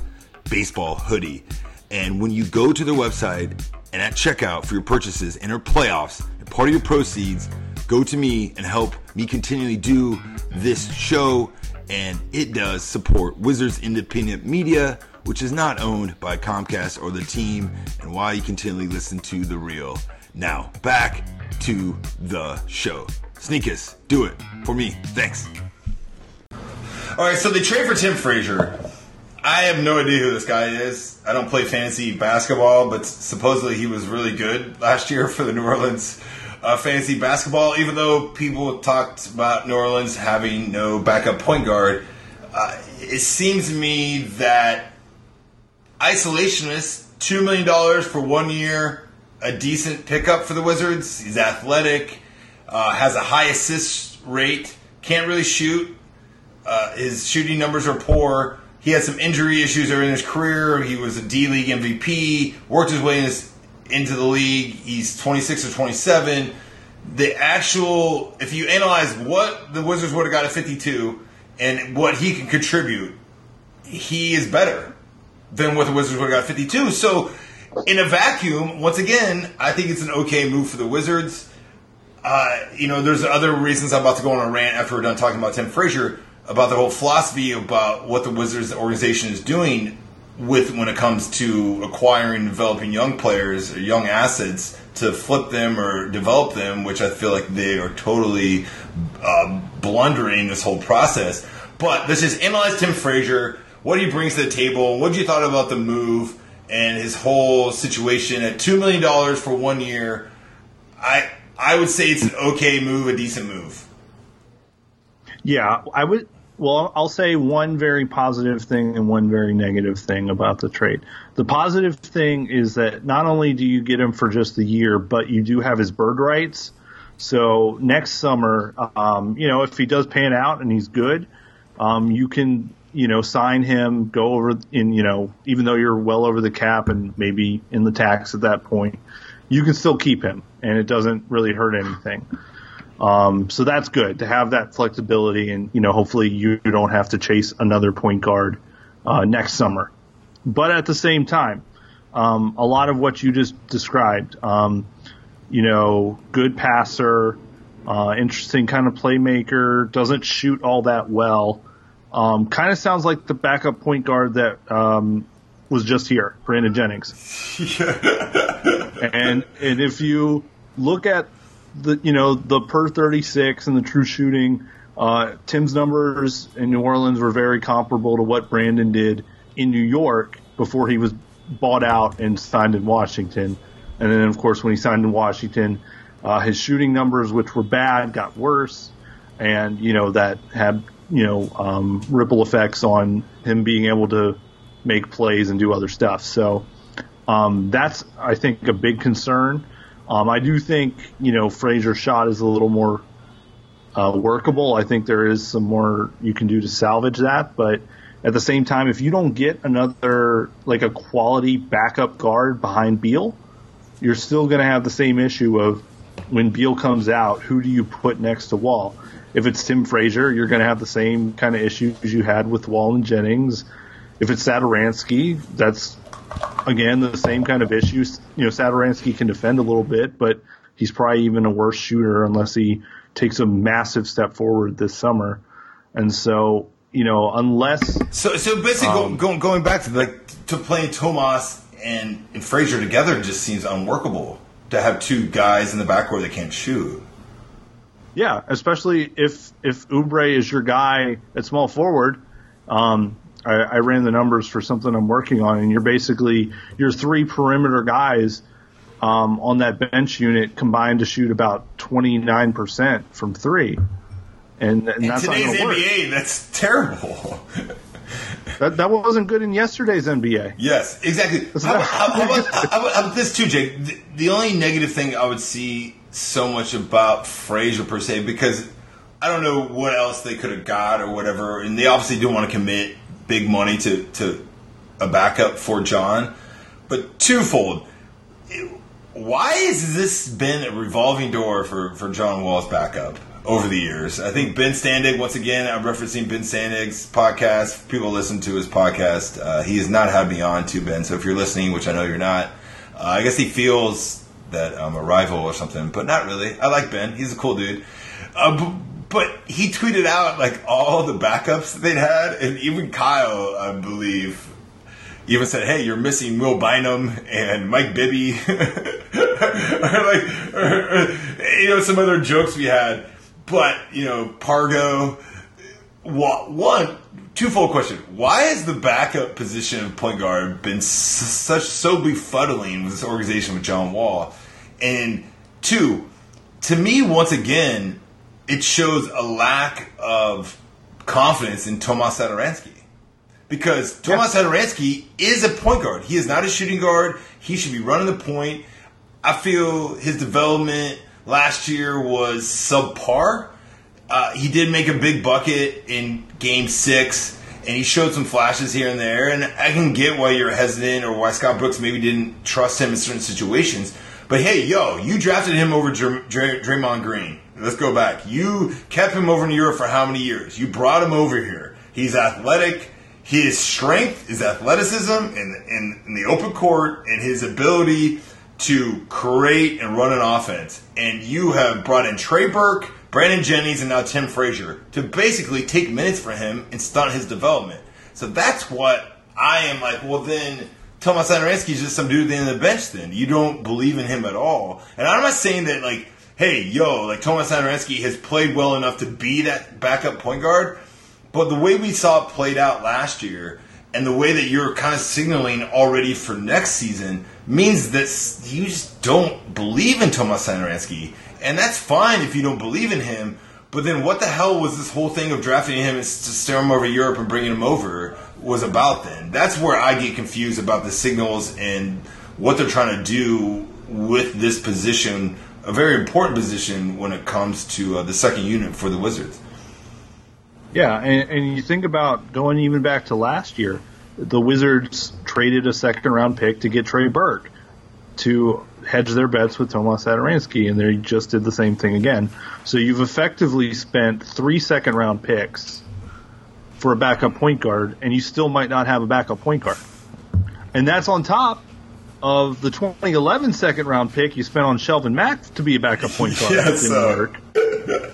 baseball hoodie. And when you go to their website and at checkout for your purchases, enter playoffs, part of your proceeds go to me and help me continually do this show. And it does support Wizards Independent Media, which is not owned by Comcast or the team, and why you continually listen to The Real. Now, back to the show. Sneekis, do it for me. Thanks. All right, so they trade for Tim Frazier. I have no idea who this guy is. I don't play fantasy basketball, but supposedly he was really good last year for the New Orleans uh, fantasy basketball. Even though people talked about New Orleans having no backup point guard, uh, it seems to me that isolationist, two million dollars for one year, a decent pickup for the Wizards. He's athletic, uh, has a high assist rate, can't really shoot. Uh, his shooting numbers are poor. He had some injury issues early in his career. He was a D League MVP, worked his way in his, into the league. He's 26 or 27. The actual, if you analyze what the Wizards would have got at 52 and what he can contribute, he is better than what the Wizards would have got at 52. So, in a vacuum, once again, I think it's an okay move for the Wizards. Uh, you know, there's other reasons I'm about to go on a rant after we're done talking about Tim Frazier about the whole philosophy about what the Wizards organization is doing with when it comes to acquiring developing young players or young assets to flip them or develop them, which I feel like they are totally uh, blundering this whole process. But let's just analyze Tim Frazier, what he brings to the table, what you thought about the move and his whole situation at two million dollars for one year. I I would say it's an okay move, a decent move. Yeah, I would. Well, I'll say one very positive thing and one very negative thing about the trade. The positive thing is that not only do you get him for just the year, but you do have his bird rights. So next summer, um, you know, if he does pan out and he's good, um, you can, you know, sign him, go over in, you know, even though you're well over the cap and maybe in the tax at that point, you can still keep him and it doesn't really hurt anything. Um, so that's good to have that flexibility, and you know, hopefully you don't have to chase another point guard uh, next summer. But at the same time, um, a lot of what you just described, um, you know, good passer, uh, interesting kind of playmaker, doesn't shoot all that well. Um, kind of sounds like the backup point guard that um, was just here, Brandon Jennings. [LAUGHS] and and if you look at the you know the per 36 and the true shooting, uh, Tim's numbers in New Orleans were very comparable to what Brandon did in New York before he was bought out and signed in Washington. And then of course when he signed in Washington, Uh, his shooting numbers, which were bad, got worse, and you know that had you know um, ripple effects on him being able to make plays and do other stuff. So um, that's I think a big concern. Um, I do think you know Frazier's shot is a little more uh, workable. I think there is some more you can do to salvage that, but at the same time, if you don't get another like a quality backup guard behind Beal, you're still going to have the same issue of when Beal comes out, who do you put next to Wall? If it's Tim Frazier, you're going to have the same kind of issues you had with Wall and Jennings. If it's Satoransky, that's again the same kind of issues. You know, Satoransky can defend a little bit, but he's probably even a worse shooter unless he takes a massive step forward this summer. And so, you know, unless so, so basically, um, go, going going back to like to playing Tomas and, and Frazier together just seems unworkable to have two guys in the backcourt that can't shoot. Yeah, especially if if Oubre is your guy at small forward. Um, I, I, ran the numbers for something I'm working on, and you're basically your three perimeter guys um, on that bench unit combined to shoot about 29 percent from three, and, and in that's today's not NBA, work. that's terrible. [LAUGHS] That, that wasn't good in yesterday's NBA. Yes, exactly. How about, [LAUGHS] how, about, how, about, how about, this too, Jake? The, the, only negative thing I would see so much about Frazier per se, because I don't know what else they could have got or whatever, and they obviously don't want to commit big money to, to a backup for John. But twofold, why has this been a revolving door for, for John Wall's backup? over the years. I think Ben Standig, once again, I'm referencing Ben Standig's podcast. People listen to his podcast. Uh, he has not had me on to Ben, so if you're listening, which I know you're not, uh, I guess he feels that I'm a rival or something, but not really. I like Ben. He's a cool dude. Uh, but he tweeted out like all the backups that they'd had, and even Kyle, I believe, even said, "Hey, you're missing Will Bynum and Mike Bibby, [LAUGHS] or like, or, or, you know, some other jokes we had." But you know, Pargo. One twofold question: Why has the backup position of point guard been such so befuddling with this organization with John Wall? And two, to me, once again, it shows a lack of confidence in Tomas Satoransky. Because Tomas. Satoransky is a point guard. He is not a shooting guard. He should be running the point. I feel his development last year was subpar. Uh, he did make a big bucket in game six, and he showed some flashes here and there. And I can get why you're hesitant or why Scott Brooks maybe didn't trust him in certain situations. But hey, yo, you drafted him over Dr- Dr- Draymond Green. Let's go back. You kept him over in Europe for how many years? You brought him over here. He's athletic. His strength, his athleticism in, in, in the open court, and his ability to create and run an offense. And you have brought in Trey Burke, Brandon Jennings, and now Tim Frazier to basically take minutes for him and stunt his development. So that's what I am like, well, then Tomas Satoransky is just some dude at the end of the bench then. You don't believe in him at all. And I'm not saying that, like, hey, yo, like Tomas Satoransky has played well enough to be that backup point guard. But the way we saw it played out last year and the way that you're kind of signaling already for next season means that you just don't believe in Tomas Satoransky. And that's fine if you don't believe in him. But then what the hell was this whole thing of drafting him and to steer him over Europe and bringing him over was about then? That's where I get confused about the signals and what they're trying to do with this position, a very important position when it comes to uh, the second unit for the Wizards. Yeah, and, and you think about going even back to last year, the Wizards traded a second round pick to get Trey Burke to hedge their bets with Tomas Satoransky, and they just did the same thing again. So you've effectively spent three second round picks for a backup point guard, and you still might not have a backup point guard. And that's on top of the 2011 second round pick you spent on Shelvin Mack to be a backup point guard. yes, didn't work.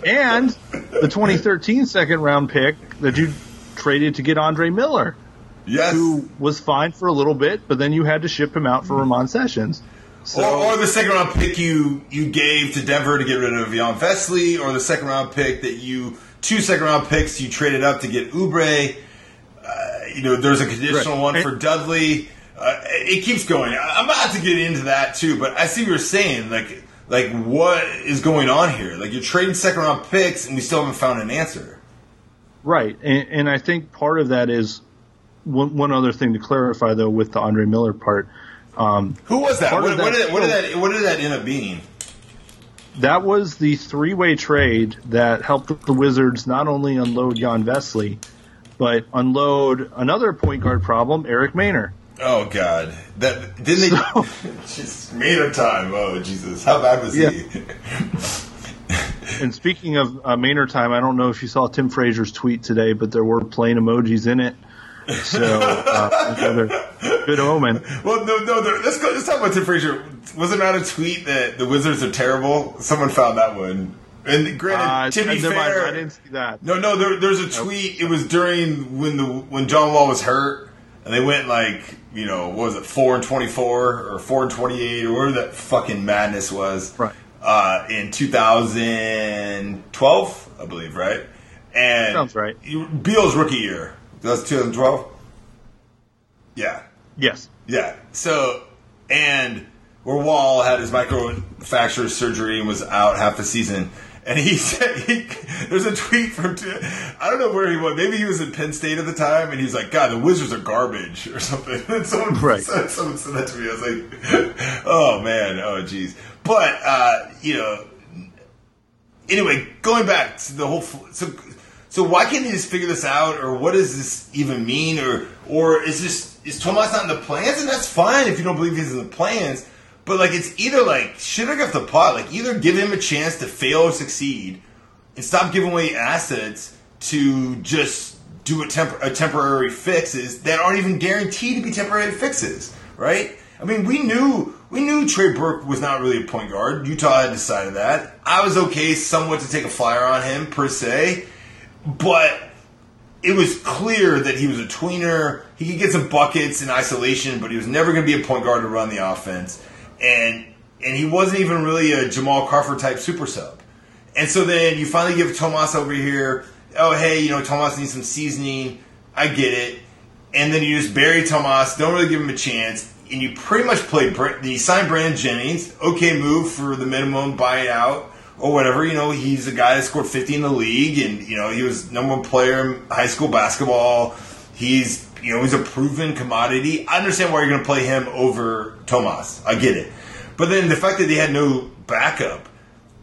and the 2013 second round pick that you traded to get Andre Miller. Yes. Who was fine for a little bit, but then you had to ship him out for Ramon Sessions. So, or, or, the second round pick you you gave to Denver to get rid of Jan Vesely, or the second round pick that you two second round picks you traded up to get Oubre. Uh, you know, there's a conditional right. one for Dudley. Uh, it keeps going. I'm about to get into that too, but I see what you're saying. Like Like, what is going on here? Like, you're trading second round picks, and we still haven't found an answer. Right, and, and I think part of that is one, one other thing to clarify though with the Andre Miller part. Um, Who was that? What, of what did, what did that? What did that end up being? that was the three-way trade that helped the Wizards not only unload Jan Vesely, but unload another point guard problem, Eric Maynor. Oh God! That didn't they? So- just made a time. Oh Jesus! How bad was Yeah. he? [LAUGHS] And speaking of uh, Maynor time, I don't know if you saw Tim Frazier's tweet today, but there were plane emojis in it. So uh, another good omen. well, no, no. there- Let's go. Let's talk about Tim Frazier. Wasn't that a tweet that the Wizards are terrible? Someone found that one. And granted, Uh, to be never mind, fair, I didn't see that. No, no. There, there's a tweet. It was during when the when John Wall was hurt, and they went like you know what was it four and twenty four or four and twenty eight or whatever that fucking madness was. Right. Uh, in 2012, I believe, right? And Sounds right. Beal's rookie year. That was 2012. Yeah. Yes. Yeah. So, and where Wall had his microfracture surgery and was out half the season. And he [LAUGHS] said, he, there's a tweet from, I don't know where he was. Maybe he was in Penn State at the time. And he's like, God, the Wizards are garbage or something. [LAUGHS] And someone, Right. said, someone said that to me. I was like, [LAUGHS] oh man, oh geez. But, uh, you know, anyway, going back to the whole, so, so why can't he just figure this out, or what does this even mean, or, or is this is Tomas not in the plans, and that's fine if you don't believe he's in the plans. But like, it's either like shit off the pot, like either give him a chance to fail or succeed, and stop giving away assets to just do a, temp- a temporary fixes that aren't even guaranteed to be temporary fixes, right? I mean, we knew we knew Trey Burke was not really a point guard. Utah had decided that. I was okay somewhat to take a flyer on him per se, but it was clear that he was a tweener. He could get some buckets in isolation, but he was never going to be a point guard to run the offense. And and he wasn't even really a Jamal Crawford type super sub. And so then you finally give Tomas over here. Oh, hey, you know Tomas needs some seasoning. I get it. And then you just bury Tomas. Don't really give him a chance. And you pretty much play. You sign Brandon Jennings. Okay, move for the minimum, buyout or whatever. You know, he's a guy that scored 50 in the league, and you know he was number one player in high school basketball. He's you know he's a proven commodity. I understand why you're going to play him over Tomas. I get it, but then the fact that they had no backup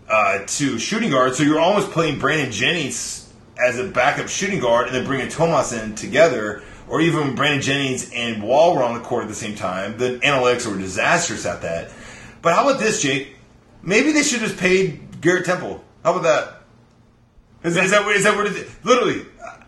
uh, to shooting guard, so you're almost playing Brandon Jennings as a backup shooting guard, and then bringing Tomas in together. Or even Brandon Jennings and Wall were on the court at the same time, the analytics were disastrous at that. But how about this, Jake? Maybe they should have just paid Garrett Temple. How about that? Is, is that is that what it is? Literally,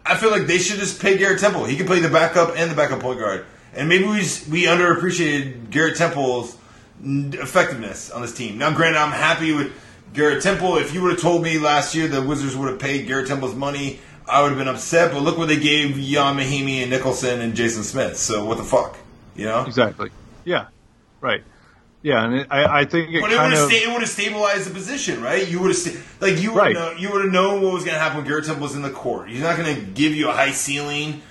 I feel like they should just pay Garrett Temple. He can play the backup and the backup point guard. And maybe we we underappreciated Garrett Temple's effectiveness on this team. Now, granted, I'm happy with Garrett Temple. If you would have told me last year the Wizards would have paid Garrett Temple's money, I would have been upset. But look what they gave Ian Mahinmi and Nicholson and Jason Smith. So what the fuck, you know? Exactly. Yeah. Right. Yeah, and it, I, I think it But it would have of sta- it would have stabilized the position, right? You would have sta- like you would Right. know, you would have known what was going to happen when Garrett Temple was in the court. He's not going to give you a high ceiling.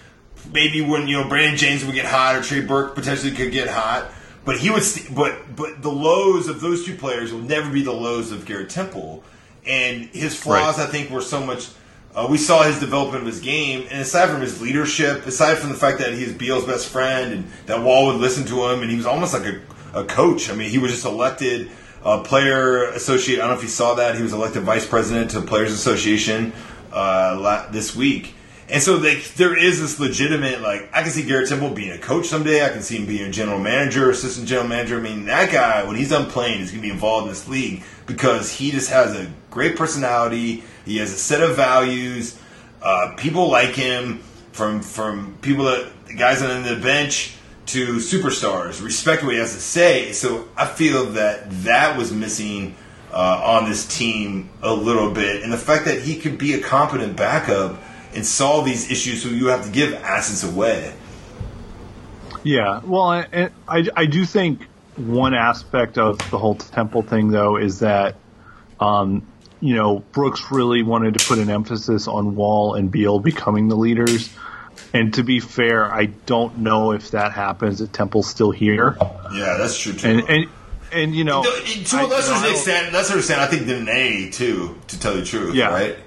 Maybe when you know Brandon James would get hot or Trey Burke potentially could get hot, but he would. St- but but the lows of those two players will never be the lows of Garrett Temple, and his flaws Right. I think were so much. Uh, we saw his development of his game, and aside from his leadership, aside from the fact that he's Beal's best friend and that Wall would listen to him, and he was almost like a, a coach. I mean, he was just elected uh, player associate. I don't know if you saw that. He was elected vice president to the Players Association uh, this week. And so like, there is this legitimate, like, I can see Garrett Temple being a coach someday. I can see him being a general manager, assistant general manager. I mean, that guy, when he's done playing, is going to be involved in this league because he just has a great personality. He has a set of values. Uh, people like him from from people that guys on the bench to superstars respect what he has to say. So I feel that that was missing uh, on this team a little bit, and the fact that he could be a competent backup and solve these issues, so you have to give assets away. Yeah, well, I, I, I do think one aspect of the whole Temple thing, though, is that, um, you know, Brooks really wanted to put an emphasis on Wall and Beal becoming the leaders. And to be fair, I don't know if that happens if Temple's still here. Yeah, that's true too. And and and you know, to a lesser you know, I extent, lesser extent, I think Dene too. To tell you the truth, Yeah. right?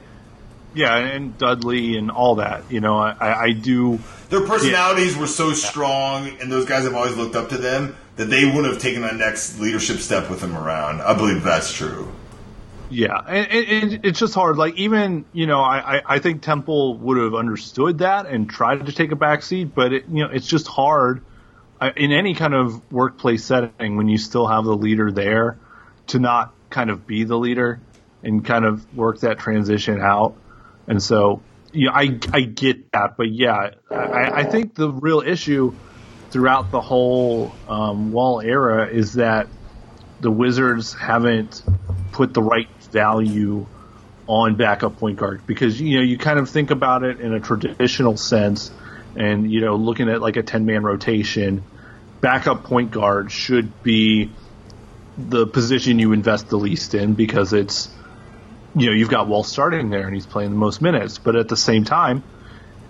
yeah, and Dudley and all that. You know, I, I I do. Their personalities were so strong, and those guys have always looked up to them that they wouldn't have taken that next leadership step with them around. I believe that's true. Yeah, and, and, it's just hard. Like even you know, I, I, I think Temple would have understood that and tried to take a backseat, but it, you know, it's just hard uh, in any kind of workplace setting when you still have the leader there to not kind of be the leader and kind of work that transition out. And so, yeah, I I get that, but yeah, I, I think the real issue throughout the whole um, Wall era is that the Wizards haven't put the right value on backup point guard? Because you know you kind of think about it in a traditional sense and you know looking at like a 10 man rotation backup point guard should be the position you invest the least in because it's you know you've got Wall starting there and he's playing the most minutes. But at the same time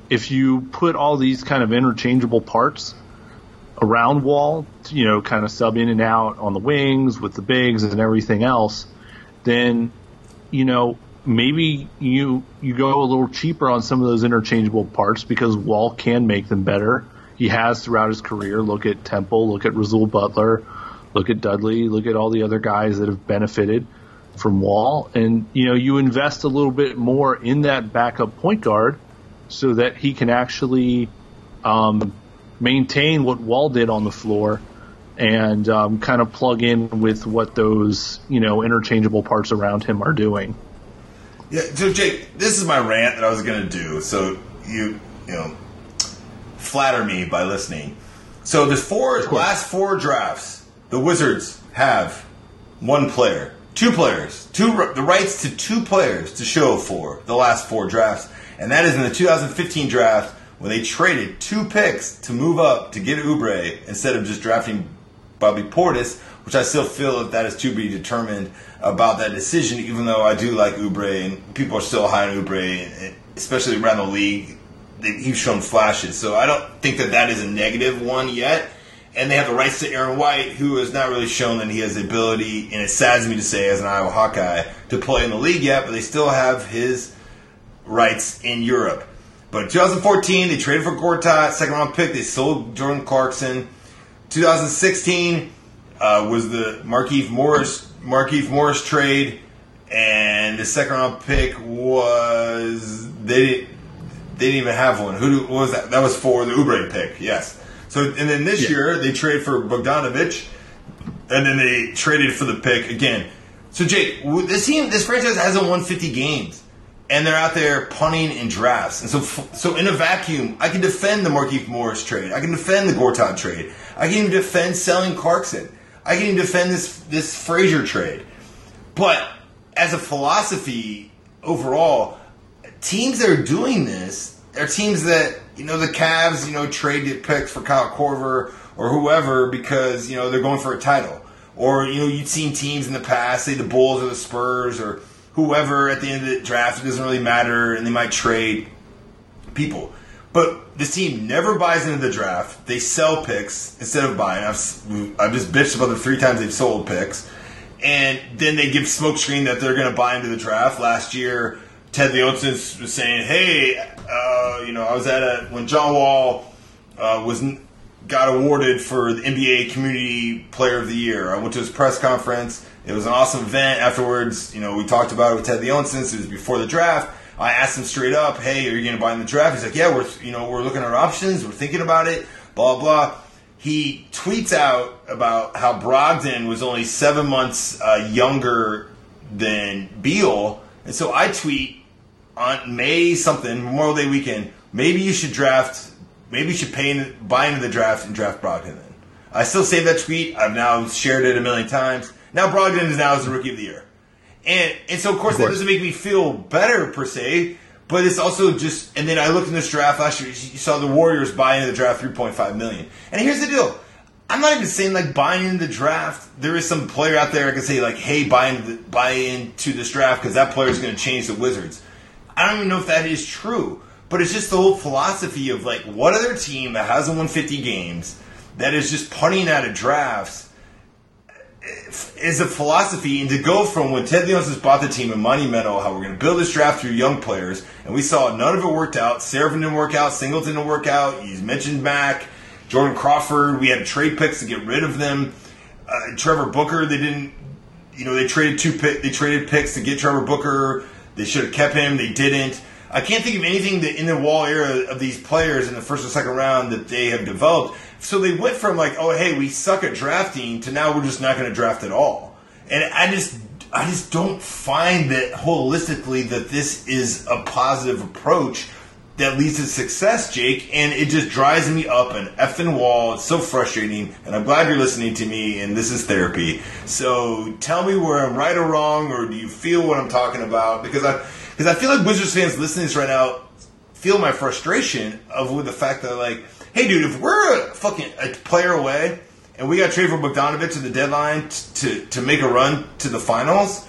if you put all these kind of interchangeable parts around Wall, you know, kind of sub in and out on the wings with the bigs and everything else, then you know maybe you you go a little cheaper on some of those interchangeable parts because Wall can make them better. He has throughout his career. Look at Temple, look at Rasual Butler, look at Dudley, look at all the other guys that have benefited from Wall, and you know you invest a little bit more in that backup point guard so that he can actually um, maintain what Wall did on the floor and um, kind of plug in with what those you know interchangeable parts around him are doing. Yeah, so Jake, this is my rant that I was going to do. So you, you know, flatter me by listening. So the four last four drafts, the Wizards have one player, two players, two the rights to two players to show for the last four drafts, and that is in the 2015 draft when they traded two picks to move up to get Oubre instead of just drafting Bobby Portis, which I still feel that that is to be determined about that decision, even though I do like Oubre and people are still high on Oubre, especially around the league. He's shown flashes, so I don't think that that is a negative one yet. And they have the rights to Aaron White, who has not really shown that he has the ability, and it saddens me to say, as an Iowa Hawkeye, to play in the league yet, but they still have his rights in Europe. But 2014, they traded for Gortat, second round pick. They sold Jordan Clarkson. 2016 uh, was the Markieff Morris Markieff Morris trade, and the second round pick was they didn't they didn't even have one. Who do- what was that? That was for the Oubre pick. Yes. So and then this Yeah. year they trade for Bogdanovic, and then they traded for the pick again. So Jake, this team, this franchise hasn't won 50 games, and they're out there punting in drafts. And so, so in a vacuum, I can defend the Markieff Morris trade. I can defend the Gortat trade. I can even defend selling Clarkson. I can even defend this this Frazier trade. But as a philosophy overall, teams that are doing this are teams that you know the Cavs you know trade traded picks for Kyle Korver or whoever because you know they're going for a title, or you know you've seen teams in the past, say the Bulls or the Spurs or whoever at the end of the draft. It doesn't really matter, and they might trade people. But this team never buys into the draft. They sell picks instead of buying. I've, I've just bitched about the three times they've sold picks. And then they give smokescreen that they're going to buy into the draft. Last year, Ted Leonsis was saying, hey, uh, you know, I was at a, when John Wall uh, was got awarded for the NBA Community Player of the Year. I went to his press conference. It was an awesome event. Afterwards, you know, we talked about it with Ted Leonsis. It was before the draft. I asked him straight up, "Hey, are you going to buy in the draft?" He's like, "Yeah, we're you know we're looking at options. We're thinking about it." Blah blah. He tweets out about how Brogdon was only seven months uh, younger than Beal, and so I tweet on May something Memorial Day weekend. Maybe you should draft. Maybe you should pay buy into the draft and draft Brogdon. Then I still save that tweet. I've now shared it a million times. Now Brogdon is now as the rookie of the year. And and so of course, that course. doesn't make me feel better per se, but it's also just. And then I looked in this draft last year. You saw the Warriors buy into the draft three point five million. And here's the deal: I'm not even saying like buying into the draft. There is some player out there I can say like, hey, buy into the, buy into this draft because that player is going to change the Wizards. I don't even know if that is true, but it's just the whole philosophy of like, what other team that hasn't won 50 games that is just punting out of drafts is a philosophy, and to go from when Ted Leonsis bought the team and monumental, how we're going to build this draft through young players, and we saw none of it worked out. Seraphin didn't work out, Singleton didn't work out. He's mentioned Mack, Jordan Crawford. We had trade picks to get rid of them. Uh, Trevor Booker, they didn't. You know, they traded two pick, they traded picks to get Trevor Booker. They should have kept him. They didn't. I can't think of anything that in the wall era of these players in the first or second round that they have developed. So they went from like, oh hey, we suck at drafting to now we're just not going to draft at all. And I just I just don't find that holistically that this is a positive approach that leads to success, Jake, and it just drives me up an effing wall. It's so frustrating, and I'm glad you're listening to me, and this is therapy. So tell me where I'm right or wrong, or do you feel what I'm talking about? Because I because I feel like Wizards fans listening to this right now feel my frustration of with the fact that like, hey, dude, if we're a fucking a player away and we got trade for Bogdanovic at the deadline to to make a run to the finals,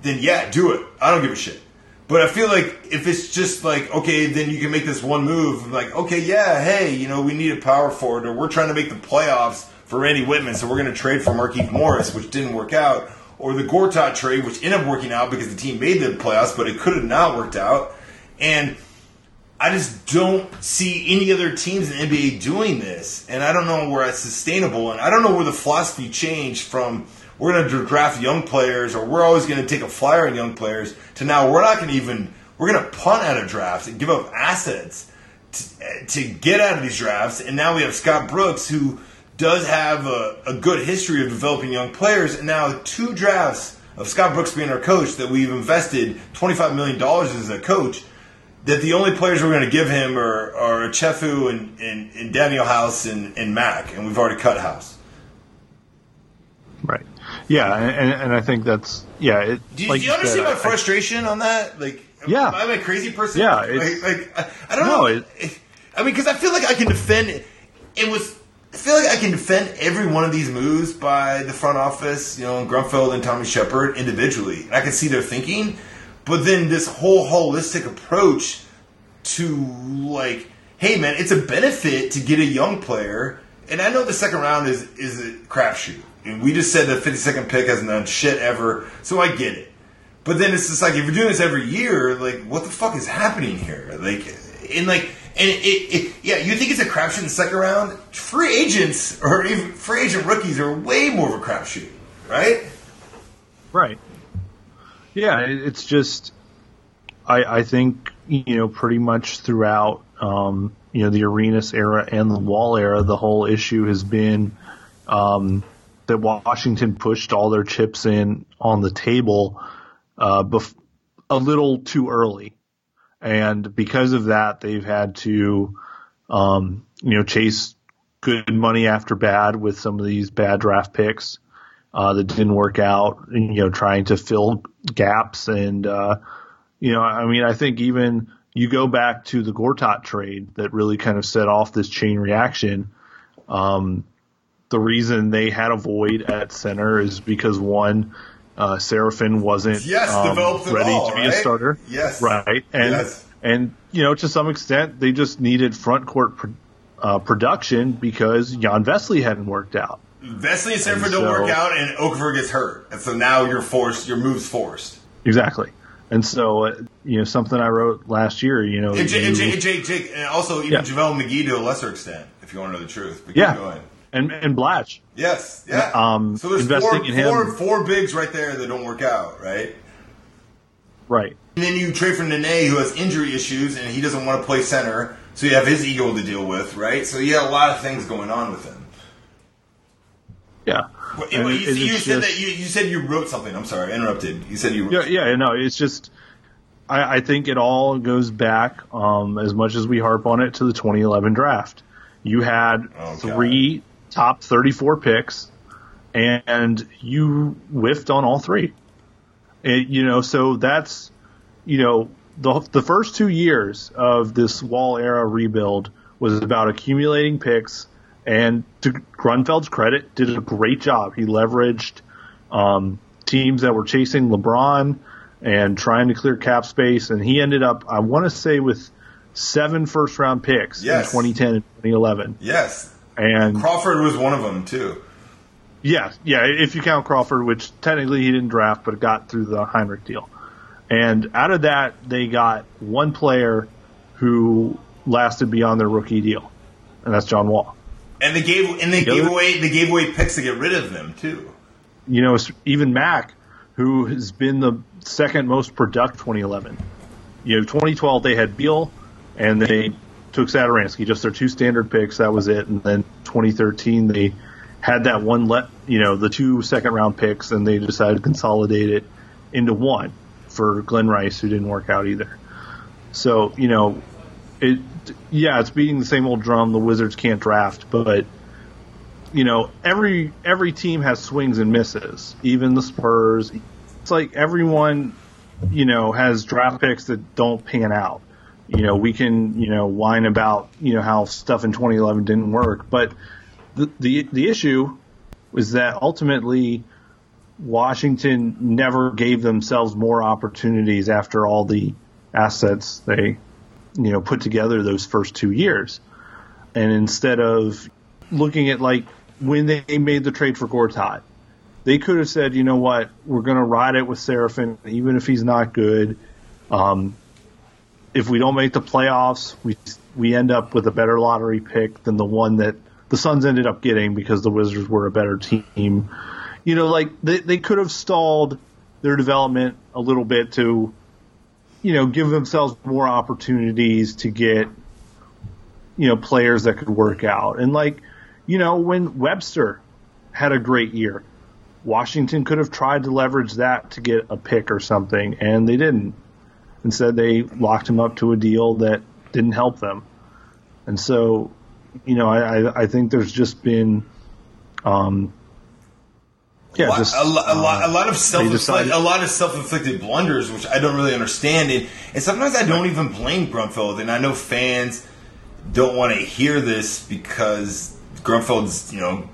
then yeah, do it. I don't give a shit. But I feel like if it's just like okay, then you can make this one move. Like okay, yeah, hey, you know, we need a power forward, or we're trying to make the playoffs for Randy Wittman, so we're going to trade for Markieff Morris, which didn't work out or the Gortat trade, which ended up working out because the team made the playoffs, but it could have not worked out. And I just don't see any other teams in the NBA doing this. And I don't know where it's sustainable. And I don't know where the philosophy changed from we're going to draft young players or we're always going to take a flyer on young players to now we're not going to even, we're going to punt out of drafts and give up assets to, to get out of these drafts. And now we have Scott Brooks who – does have a, a good history of developing young players, and now two drafts of Scott Brooks being our coach that we've invested $25 million as a coach, that the only players we're going to give him are, are Chefu and, and, and Danuel House and, and Mac, and we've already cut House. Right. Yeah, and, and I think that's yeah. It, do, you, like do you understand my frustration I, on that? Like, yeah, am I a crazy person? Yeah, like, like I, I, don't no, know. It, I mean, because I feel like I can defend it. It was I feel like I can defend every one of these moves by the front office, you know, Grunfeld and Tommy Sheppard individually. And I can see their thinking, but then this whole holistic approach to like, hey man, it's a benefit to get a young player. And I know the second round is is a crapshoot. And we just said the 52nd pick hasn't done shit ever, so I get it. But then it's just like if you're doing this every year, like what the fuck is happening here? Like, in like and it, it, yeah, you think it's a crapshoot in the second round? Free agents or even free agent rookies are way more of a crapshoot, right? Right. Yeah, it's just I, I think you know pretty much throughout um, you know the Arenas era and the Wall era, the whole issue has been um, that Washington pushed all their chips in on the table uh, bef- a little too early and because of that, they've had to, um, you know, chase good money after bad with some of these bad draft picks uh, that didn't work out. You know, trying to fill gaps, and uh, you know, I mean, I think even you go back to the Gortat trade that really kind of set off this chain reaction. Um, the reason they had a void at center is because one, uh, Seraphin wasn't yes, um, ready all, to be right? a starter. Yes, right, and yes. and you know to some extent they just needed front court pro- uh, production because Jan Vesely hadn't worked out. Vesely and Seraphin don't work out, and Okafor gets hurt, and so now you're forced. Your move's forced. Exactly. And so, uh, you know, something I wrote last year, you know. And Jake, you, Jake, Jake, and also even yeah. JaVale McGee to a lesser extent, if you want to know the truth. But yeah and and Blatche. Yes, yeah. Um, so there's investing four, in him. Four, four bigs right there that don't work out, right? Right. And then you trade for Nene, who has injury issues, and he doesn't want to play center, so you have his ego to deal with, right? So you have a lot of things going on with him. Yeah. Well, you, you said that you, you said you wrote something. I'm sorry, I interrupted. You said you. Wrote yeah, yeah, no, it's just. I, I think it all goes back, um, as much as we harp on it, to the 2011 draft. You had oh, three top 34 picks, and you whiffed on all three. And, you know, so that's, you know, the, the first two years of this wall era rebuild was about accumulating picks, and to Grunfeld's credit, did a great job. He leveraged um, teams that were chasing LeBron and trying to clear cap space, and he ended up, I want to say, with seven first round picks yes. in 2010 and 2011. Yes. And Crawford was one of them too. Yeah, yeah. If you count Crawford, which technically he didn't draft, but got through the Hinrich deal, and out of that they got one player who lasted beyond their rookie deal, and that's John Wall. And they gave and they The gave other- away they gave away picks to get rid of them too. You know, even Mack, who has been the second most productive 2011. You know, 2012 they had Beal, and they took Satoransky, just their two standard picks. That was it. And then 2013 they had that one let you know the two second round picks, and they decided to consolidate it into one for Glen Rice, who didn't work out either. So you know, it yeah, it's beating the same old drum. The Wizards can't draft, but you know, every every team has swings and misses. Even the Spurs. It's like everyone, you know, has draft picks that don't pan out. You know, we can, you know, whine about, you know, how stuff in 2011 didn't work, but the the the issue was that ultimately Washington never gave themselves more opportunities after all the assets they, you know, put together those first two years. And instead of looking at like when they made the trade for Gortat, they could have said, you know what, we're going to ride it with Seraphin, even if he's not good. Um, if we don't make the playoffs, we we end up with a better lottery pick than the one that the Suns ended up getting because the Wizards were a better team. You know, like they they could have stalled their development a little bit to, you know, give themselves more opportunities to get, you know, players that could work out. And like, you know, when Webster had a great year, Washington could have tried to leverage that to get a pick or something, and they didn't. Instead, they locked him up to a deal that didn't help them. And so, you know, I, I, think there's just been, um, yeah, a lot, just a, a lot, uh, a lot of self, decided- a lot of self-inflicted blunders, which I don't really understand, and, and sometimes I don't even blame Grunfeld, and I know fans don't want to hear this because Grunfeld's, you know,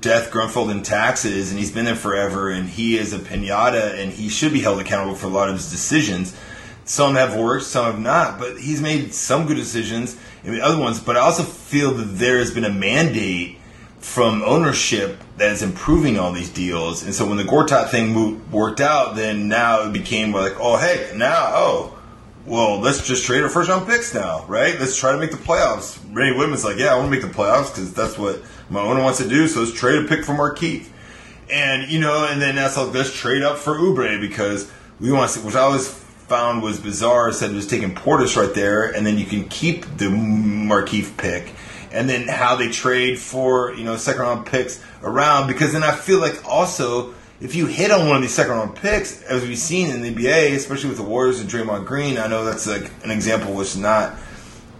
death, Grunfeld in taxes, and he's been there forever, and he is a pinata, and he should be held accountable for a lot of his decisions. Some have worked, some have not, but he's made some good decisions and the other ones. But I also feel that there has been a mandate from ownership that is improving all these deals. And so when the Gortat thing worked out, then now it became like, oh, hey, now, oh, well, let's just trade our first round picks now, right? Let's try to make the playoffs. Randy Wittman's like, yeah, I want to make the playoffs because that's what my owner wants to do. So let's trade a pick for Markieff. And, you know, and then that's like, let's trade up for Oubre because we want to, see, which I always found was bizarre, said it was taking Portis right there, and then you can keep the Markieff pick. And then how they trade for, you know, second round picks around because then I feel like also if you hit on one of these second round picks, as we've seen in the NBA, especially with the Warriors and Draymond Green, I know that's like an example which not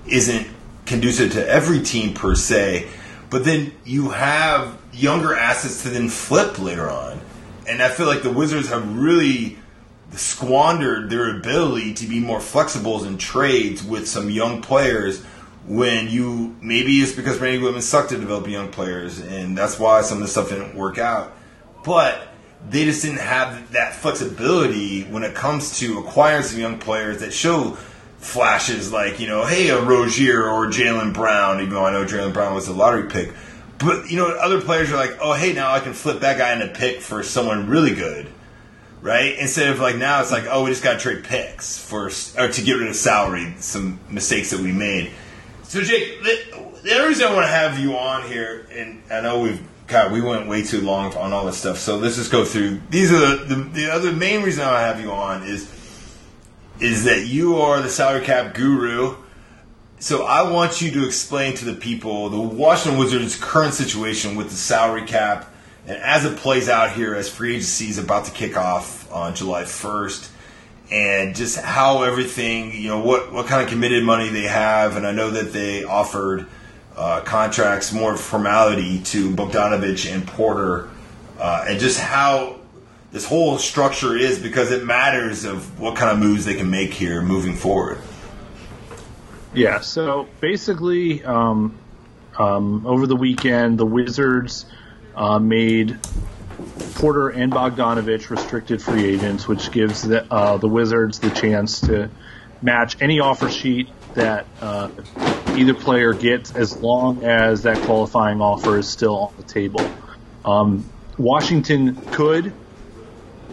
isn't conducive to every team per se, but then you have younger assets to then flip later on, and I feel like the Wizards have really squandered their ability to be more flexible in trades with some young players. When you maybe it's because Randy Wittman sucked at developing young players, and that's why some of the stuff didn't work out. But they just didn't have that flexibility when it comes to acquiring some young players that show flashes like, you know, hey, a Rozier or Jaylen Brown, even though I know Jaylen Brown was a lottery pick. But, you know, other players are like, oh, hey, now I can flip that guy in a pick for someone really good. Right? Instead of like now, it's like, oh, we just got to trade picks for, or to get rid of salary, some mistakes that we made. So, Jake, the, the other reason I want to have you on here, and I know we've God, we went way too long on all this stuff. So let's just go through. These are the, the, the other main reason I want to have you on is is that you are the salary cap guru. So I want you to explain to the people the Washington Wizards' current situation with the salary cap, and as it plays out here, as free agency is about to kick off on July first, and just how everything, you know, what what kind of committed money they have, and I know that they offered uh, contracts more formality to Bogdanovic and Porter, uh, and just how this whole structure is because it matters of what kind of moves they can make here moving forward. Yeah, so basically, um, um, over the weekend, the Wizards uh, made Porter and Bogdanovic restricted free agents, which gives the, uh, the Wizards the chance to match any offer sheet that uh, either player gets as long as that qualifying offer is still on the table. Um, Washington could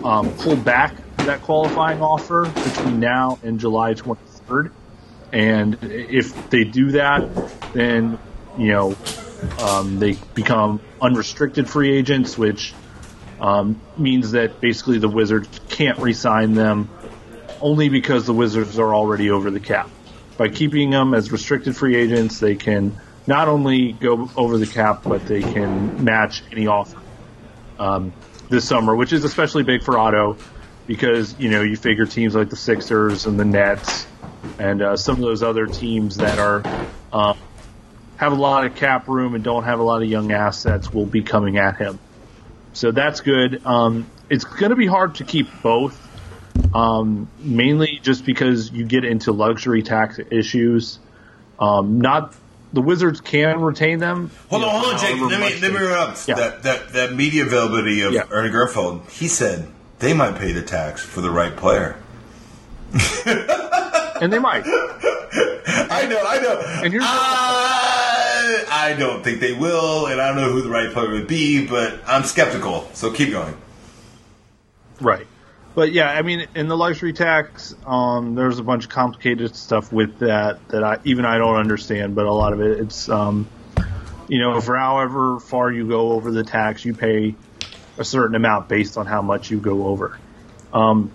um, pull back that qualifying offer between now and July 23rd. And if they do that, then, you know, um, they become unrestricted free agents, which um, means that basically the Wizards can't re sign them only because the Wizards are already over the cap. By keeping them as restricted free agents, they can not only go over the cap, but they can match any offer um, this summer, which is especially big for Otto because you know you figure teams like the Sixers and the Nets and uh, some of those other teams that are um, have a lot of cap room and don't have a lot of young assets will be coming at him. So that's good. Um, it's going to be hard to keep both, um, mainly just because you get into luxury tax issues. Um, not the Wizards can retain them. Hold on, know, hold on, Jake. Let me let me interrupt. Yeah. That that that media availability of Yeah. Ernie Grunfeld. He said they might pay the tax for the right player. and they might. [LAUGHS] I know, I know. And here's the- I, don't think they will, and I don't know who the right player would be, but I'm skeptical. So keep going. Right. But yeah, I mean, in the luxury tax, um, there's a bunch of complicated stuff with that that I even I don't understand. But a lot of it, it's um, you know, for however far you go over the tax, you pay a certain amount based on how much you go over. Um,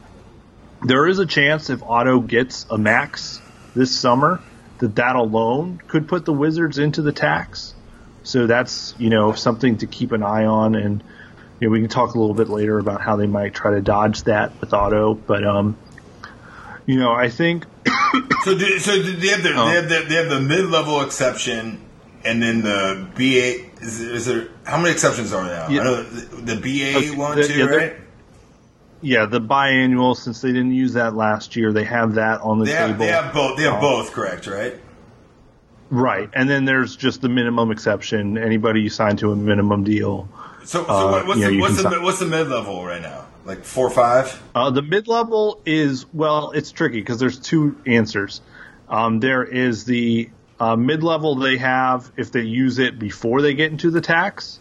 there is a chance if Otto gets a max this summer that that alone could put the Wizards into the tax. So that's you know something to keep an eye on, and you know, we can talk a little bit later about how they might try to dodge that with Otto. But um, you know, I think [COUGHS] So, do, so do they have the Oh. they have the, they have the mid level exception, and then the BA. Is, there- is there how many exceptions are there? Yeah. The, the BA Okay, one the- too, yeah, right? Yeah, the biannual since they didn't use that last year, they have that on the They table. have, they have both. They have Oh. both, correct? Right? Right, and then there's just the minimum exception. Anybody you sign to a minimum deal. So, so Uh, what, what's the what's the sign- what's the mid level right now? Like four or five? Uh, the mid level is well, it's tricky because there's two answers. Um, there is the uh, mid level they have if they use it before they get into the tax,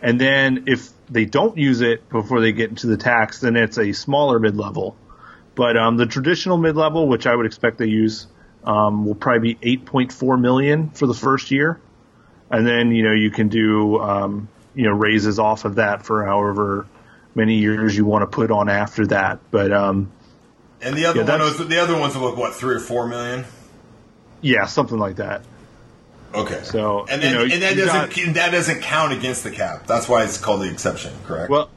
and then if they don't use it before they get into the tax, then it's a smaller mid level. But um, the traditional mid level, which I would expect they use, um, will probably be 8.4 million for the first year, and then you know you can do um, you know raises off of that for however many years you want to put on after that. But um, And the other Yeah, one was the other ones were like what three or four million? yeah, something like that. Okay. So, and you then, know, and that doesn't got- that doesn't count against the cap. That's why it's called the exception, correct? Well,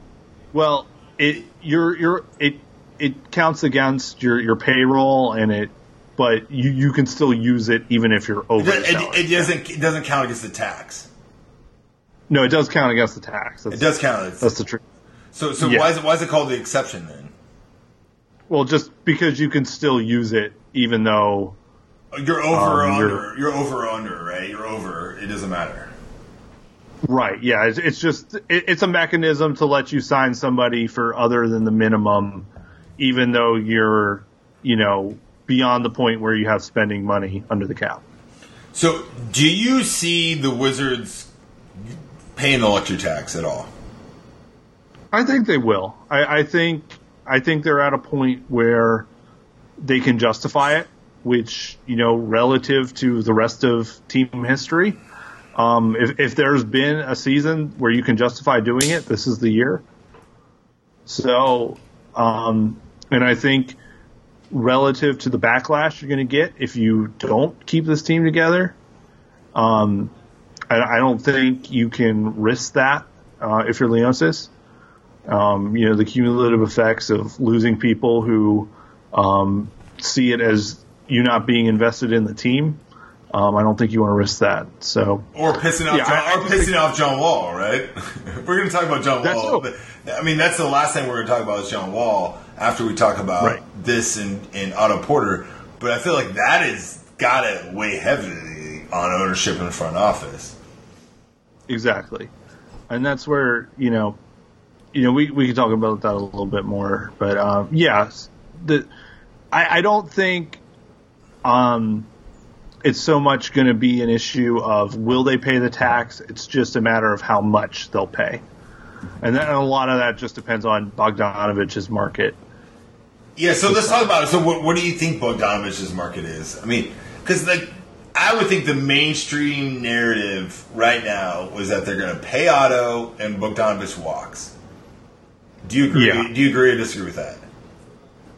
well, it you're you're it it counts against your your payroll and it, but you you can still use it even if you're over. it, salary. it doesn't it doesn't count against the tax. no, it does count against the tax. That's, It does count. It's- That's the trick. so so yeah. why is it why is it called the exception then? Well, just because you can still use it even though You're over or Um, you're- under. You're over or under, right? You're over. It doesn't matter. Right. Yeah. It's, it's just it, it's a mechanism to let you sign somebody for other than the minimum, even though you're you know beyond the point where you have spending money under the cap. So, do you see the Wizards paying the luxury tax at all? I think they will. I, I think I think they're at a point where they can justify it, which you know, relative to the rest of team history. Um, if, if there's been a season where you can justify doing it, this is the year. So, um, and I think relative to the backlash you're going to get if you don't keep this team together, um, I, I don't think you can risk that uh, if you're Leonsis. Um, you know, the cumulative effects of losing people who um, see it as you not being invested in the team. Um, I don't think you want to risk that. So, Or pissing off Yeah, John, I- I or think- pissing off John Wall, right? [LAUGHS] we're going to talk about John Wall. But, I mean, that's the last thing we're going to talk about is John Wall after we talk about Right. this and, and Otto Porter. But I feel like that is got to weigh heavily on ownership in the front office. exactly, and that's where you know, you know, we we can talk about that a little bit more. But um, yeah, the I, I don't think um, it's so much going to be an issue of will they pay the tax. It's just a matter of how much they'll pay. and, then a lot of that just depends on Bogdanovic's market. Yeah, so let's talk about it. So, what, what do you think Bogdanovic's market is? I mean, because like I would think the mainstream narrative right now was that they're going to pay Otto and Bogdanovic walks. Do you agree? Yeah. Do you agree or disagree with that?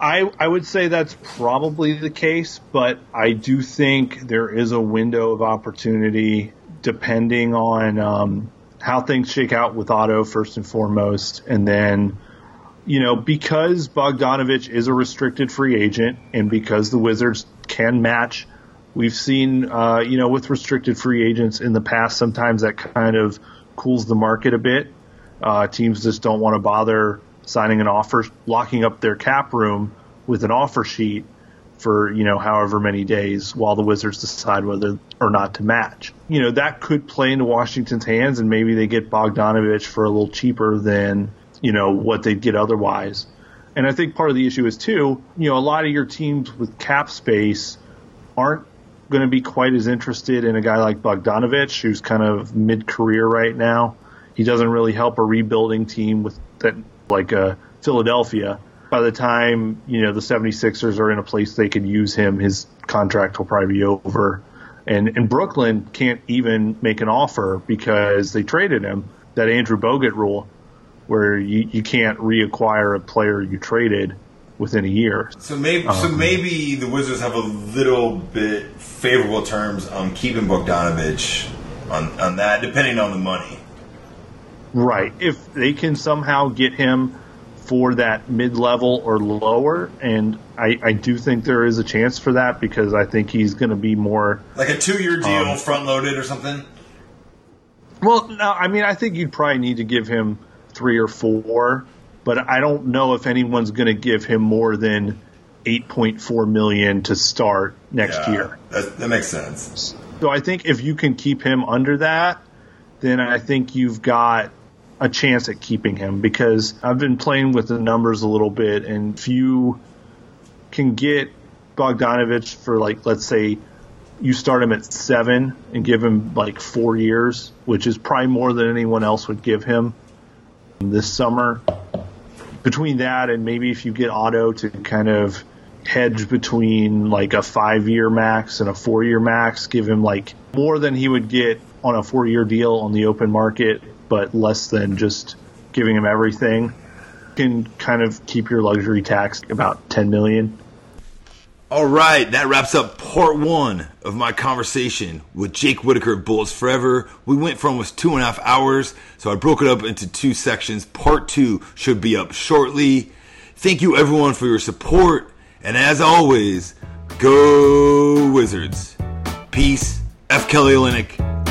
I, I would say that's probably the case, but I do think there is a window of opportunity depending on um, how things shake out with Otto first and foremost, and then you know because Bogdanovic is a restricted free agent, and because the Wizards can match, we've seen uh, you know with restricted free agents in the past sometimes that kind of cools the market a bit. Uh, teams just don't want to bother signing an offer, locking up their cap room with an offer sheet for you know however many days while the Wizards decide whether or not to match. You know that could play into Washington's hands, and maybe they get Bogdanovic for a little cheaper than you know what they'd get otherwise. And I think part of the issue is too, you know, a lot of your teams with cap space aren't going to be quite as interested in a guy like Bogdanovic, who's kind of mid-career right now. He doesn't really help a rebuilding team with that like uh, Philadelphia. By the time, you know, the 76ers are in a place they could use him, his contract will probably be over. And, and Brooklyn can't even make an offer because they traded him, that Andrew Bogut rule, where you, you can't reacquire a player you traded within a year. So maybe, so maybe the Wizards have a little bit favorable terms on keeping Bogdanovic on on that, depending on the money. Right. If they can somehow get him for that mid level or lower, and I, I do think there is a chance for that because I think he's going to be more. Like a two year deal, um, front loaded or something. Well, no, I mean, I think you'd probably need to give him three or four, but I don't know if anyone's going to give him more than 8.4 million to start next Yeah, year. That, that makes sense. So I think if you can keep him under that, then I think you've got a chance at keeping him because I've been playing with the numbers a little bit, and if you can get Bogdanovic for like let's say you start him at seven and give him like four years, which is probably more than anyone else would give him this summer. Between that and maybe if you get Otto to kind of hedge between like a five year max and a four year max, give him like more than he would get on a four year deal on the open market, but less than just giving him everything. You can kind of keep your luxury tax about ten million. All right, that wraps up part one of my conversation with Jake Whitacre of Bullets Forever. We went for almost two and a half hours, so I broke it up into two sections. Part two should be up shortly. Thank you, everyone, for your support. And as always, go Wizards. Peace. F. Kelly Olynyk,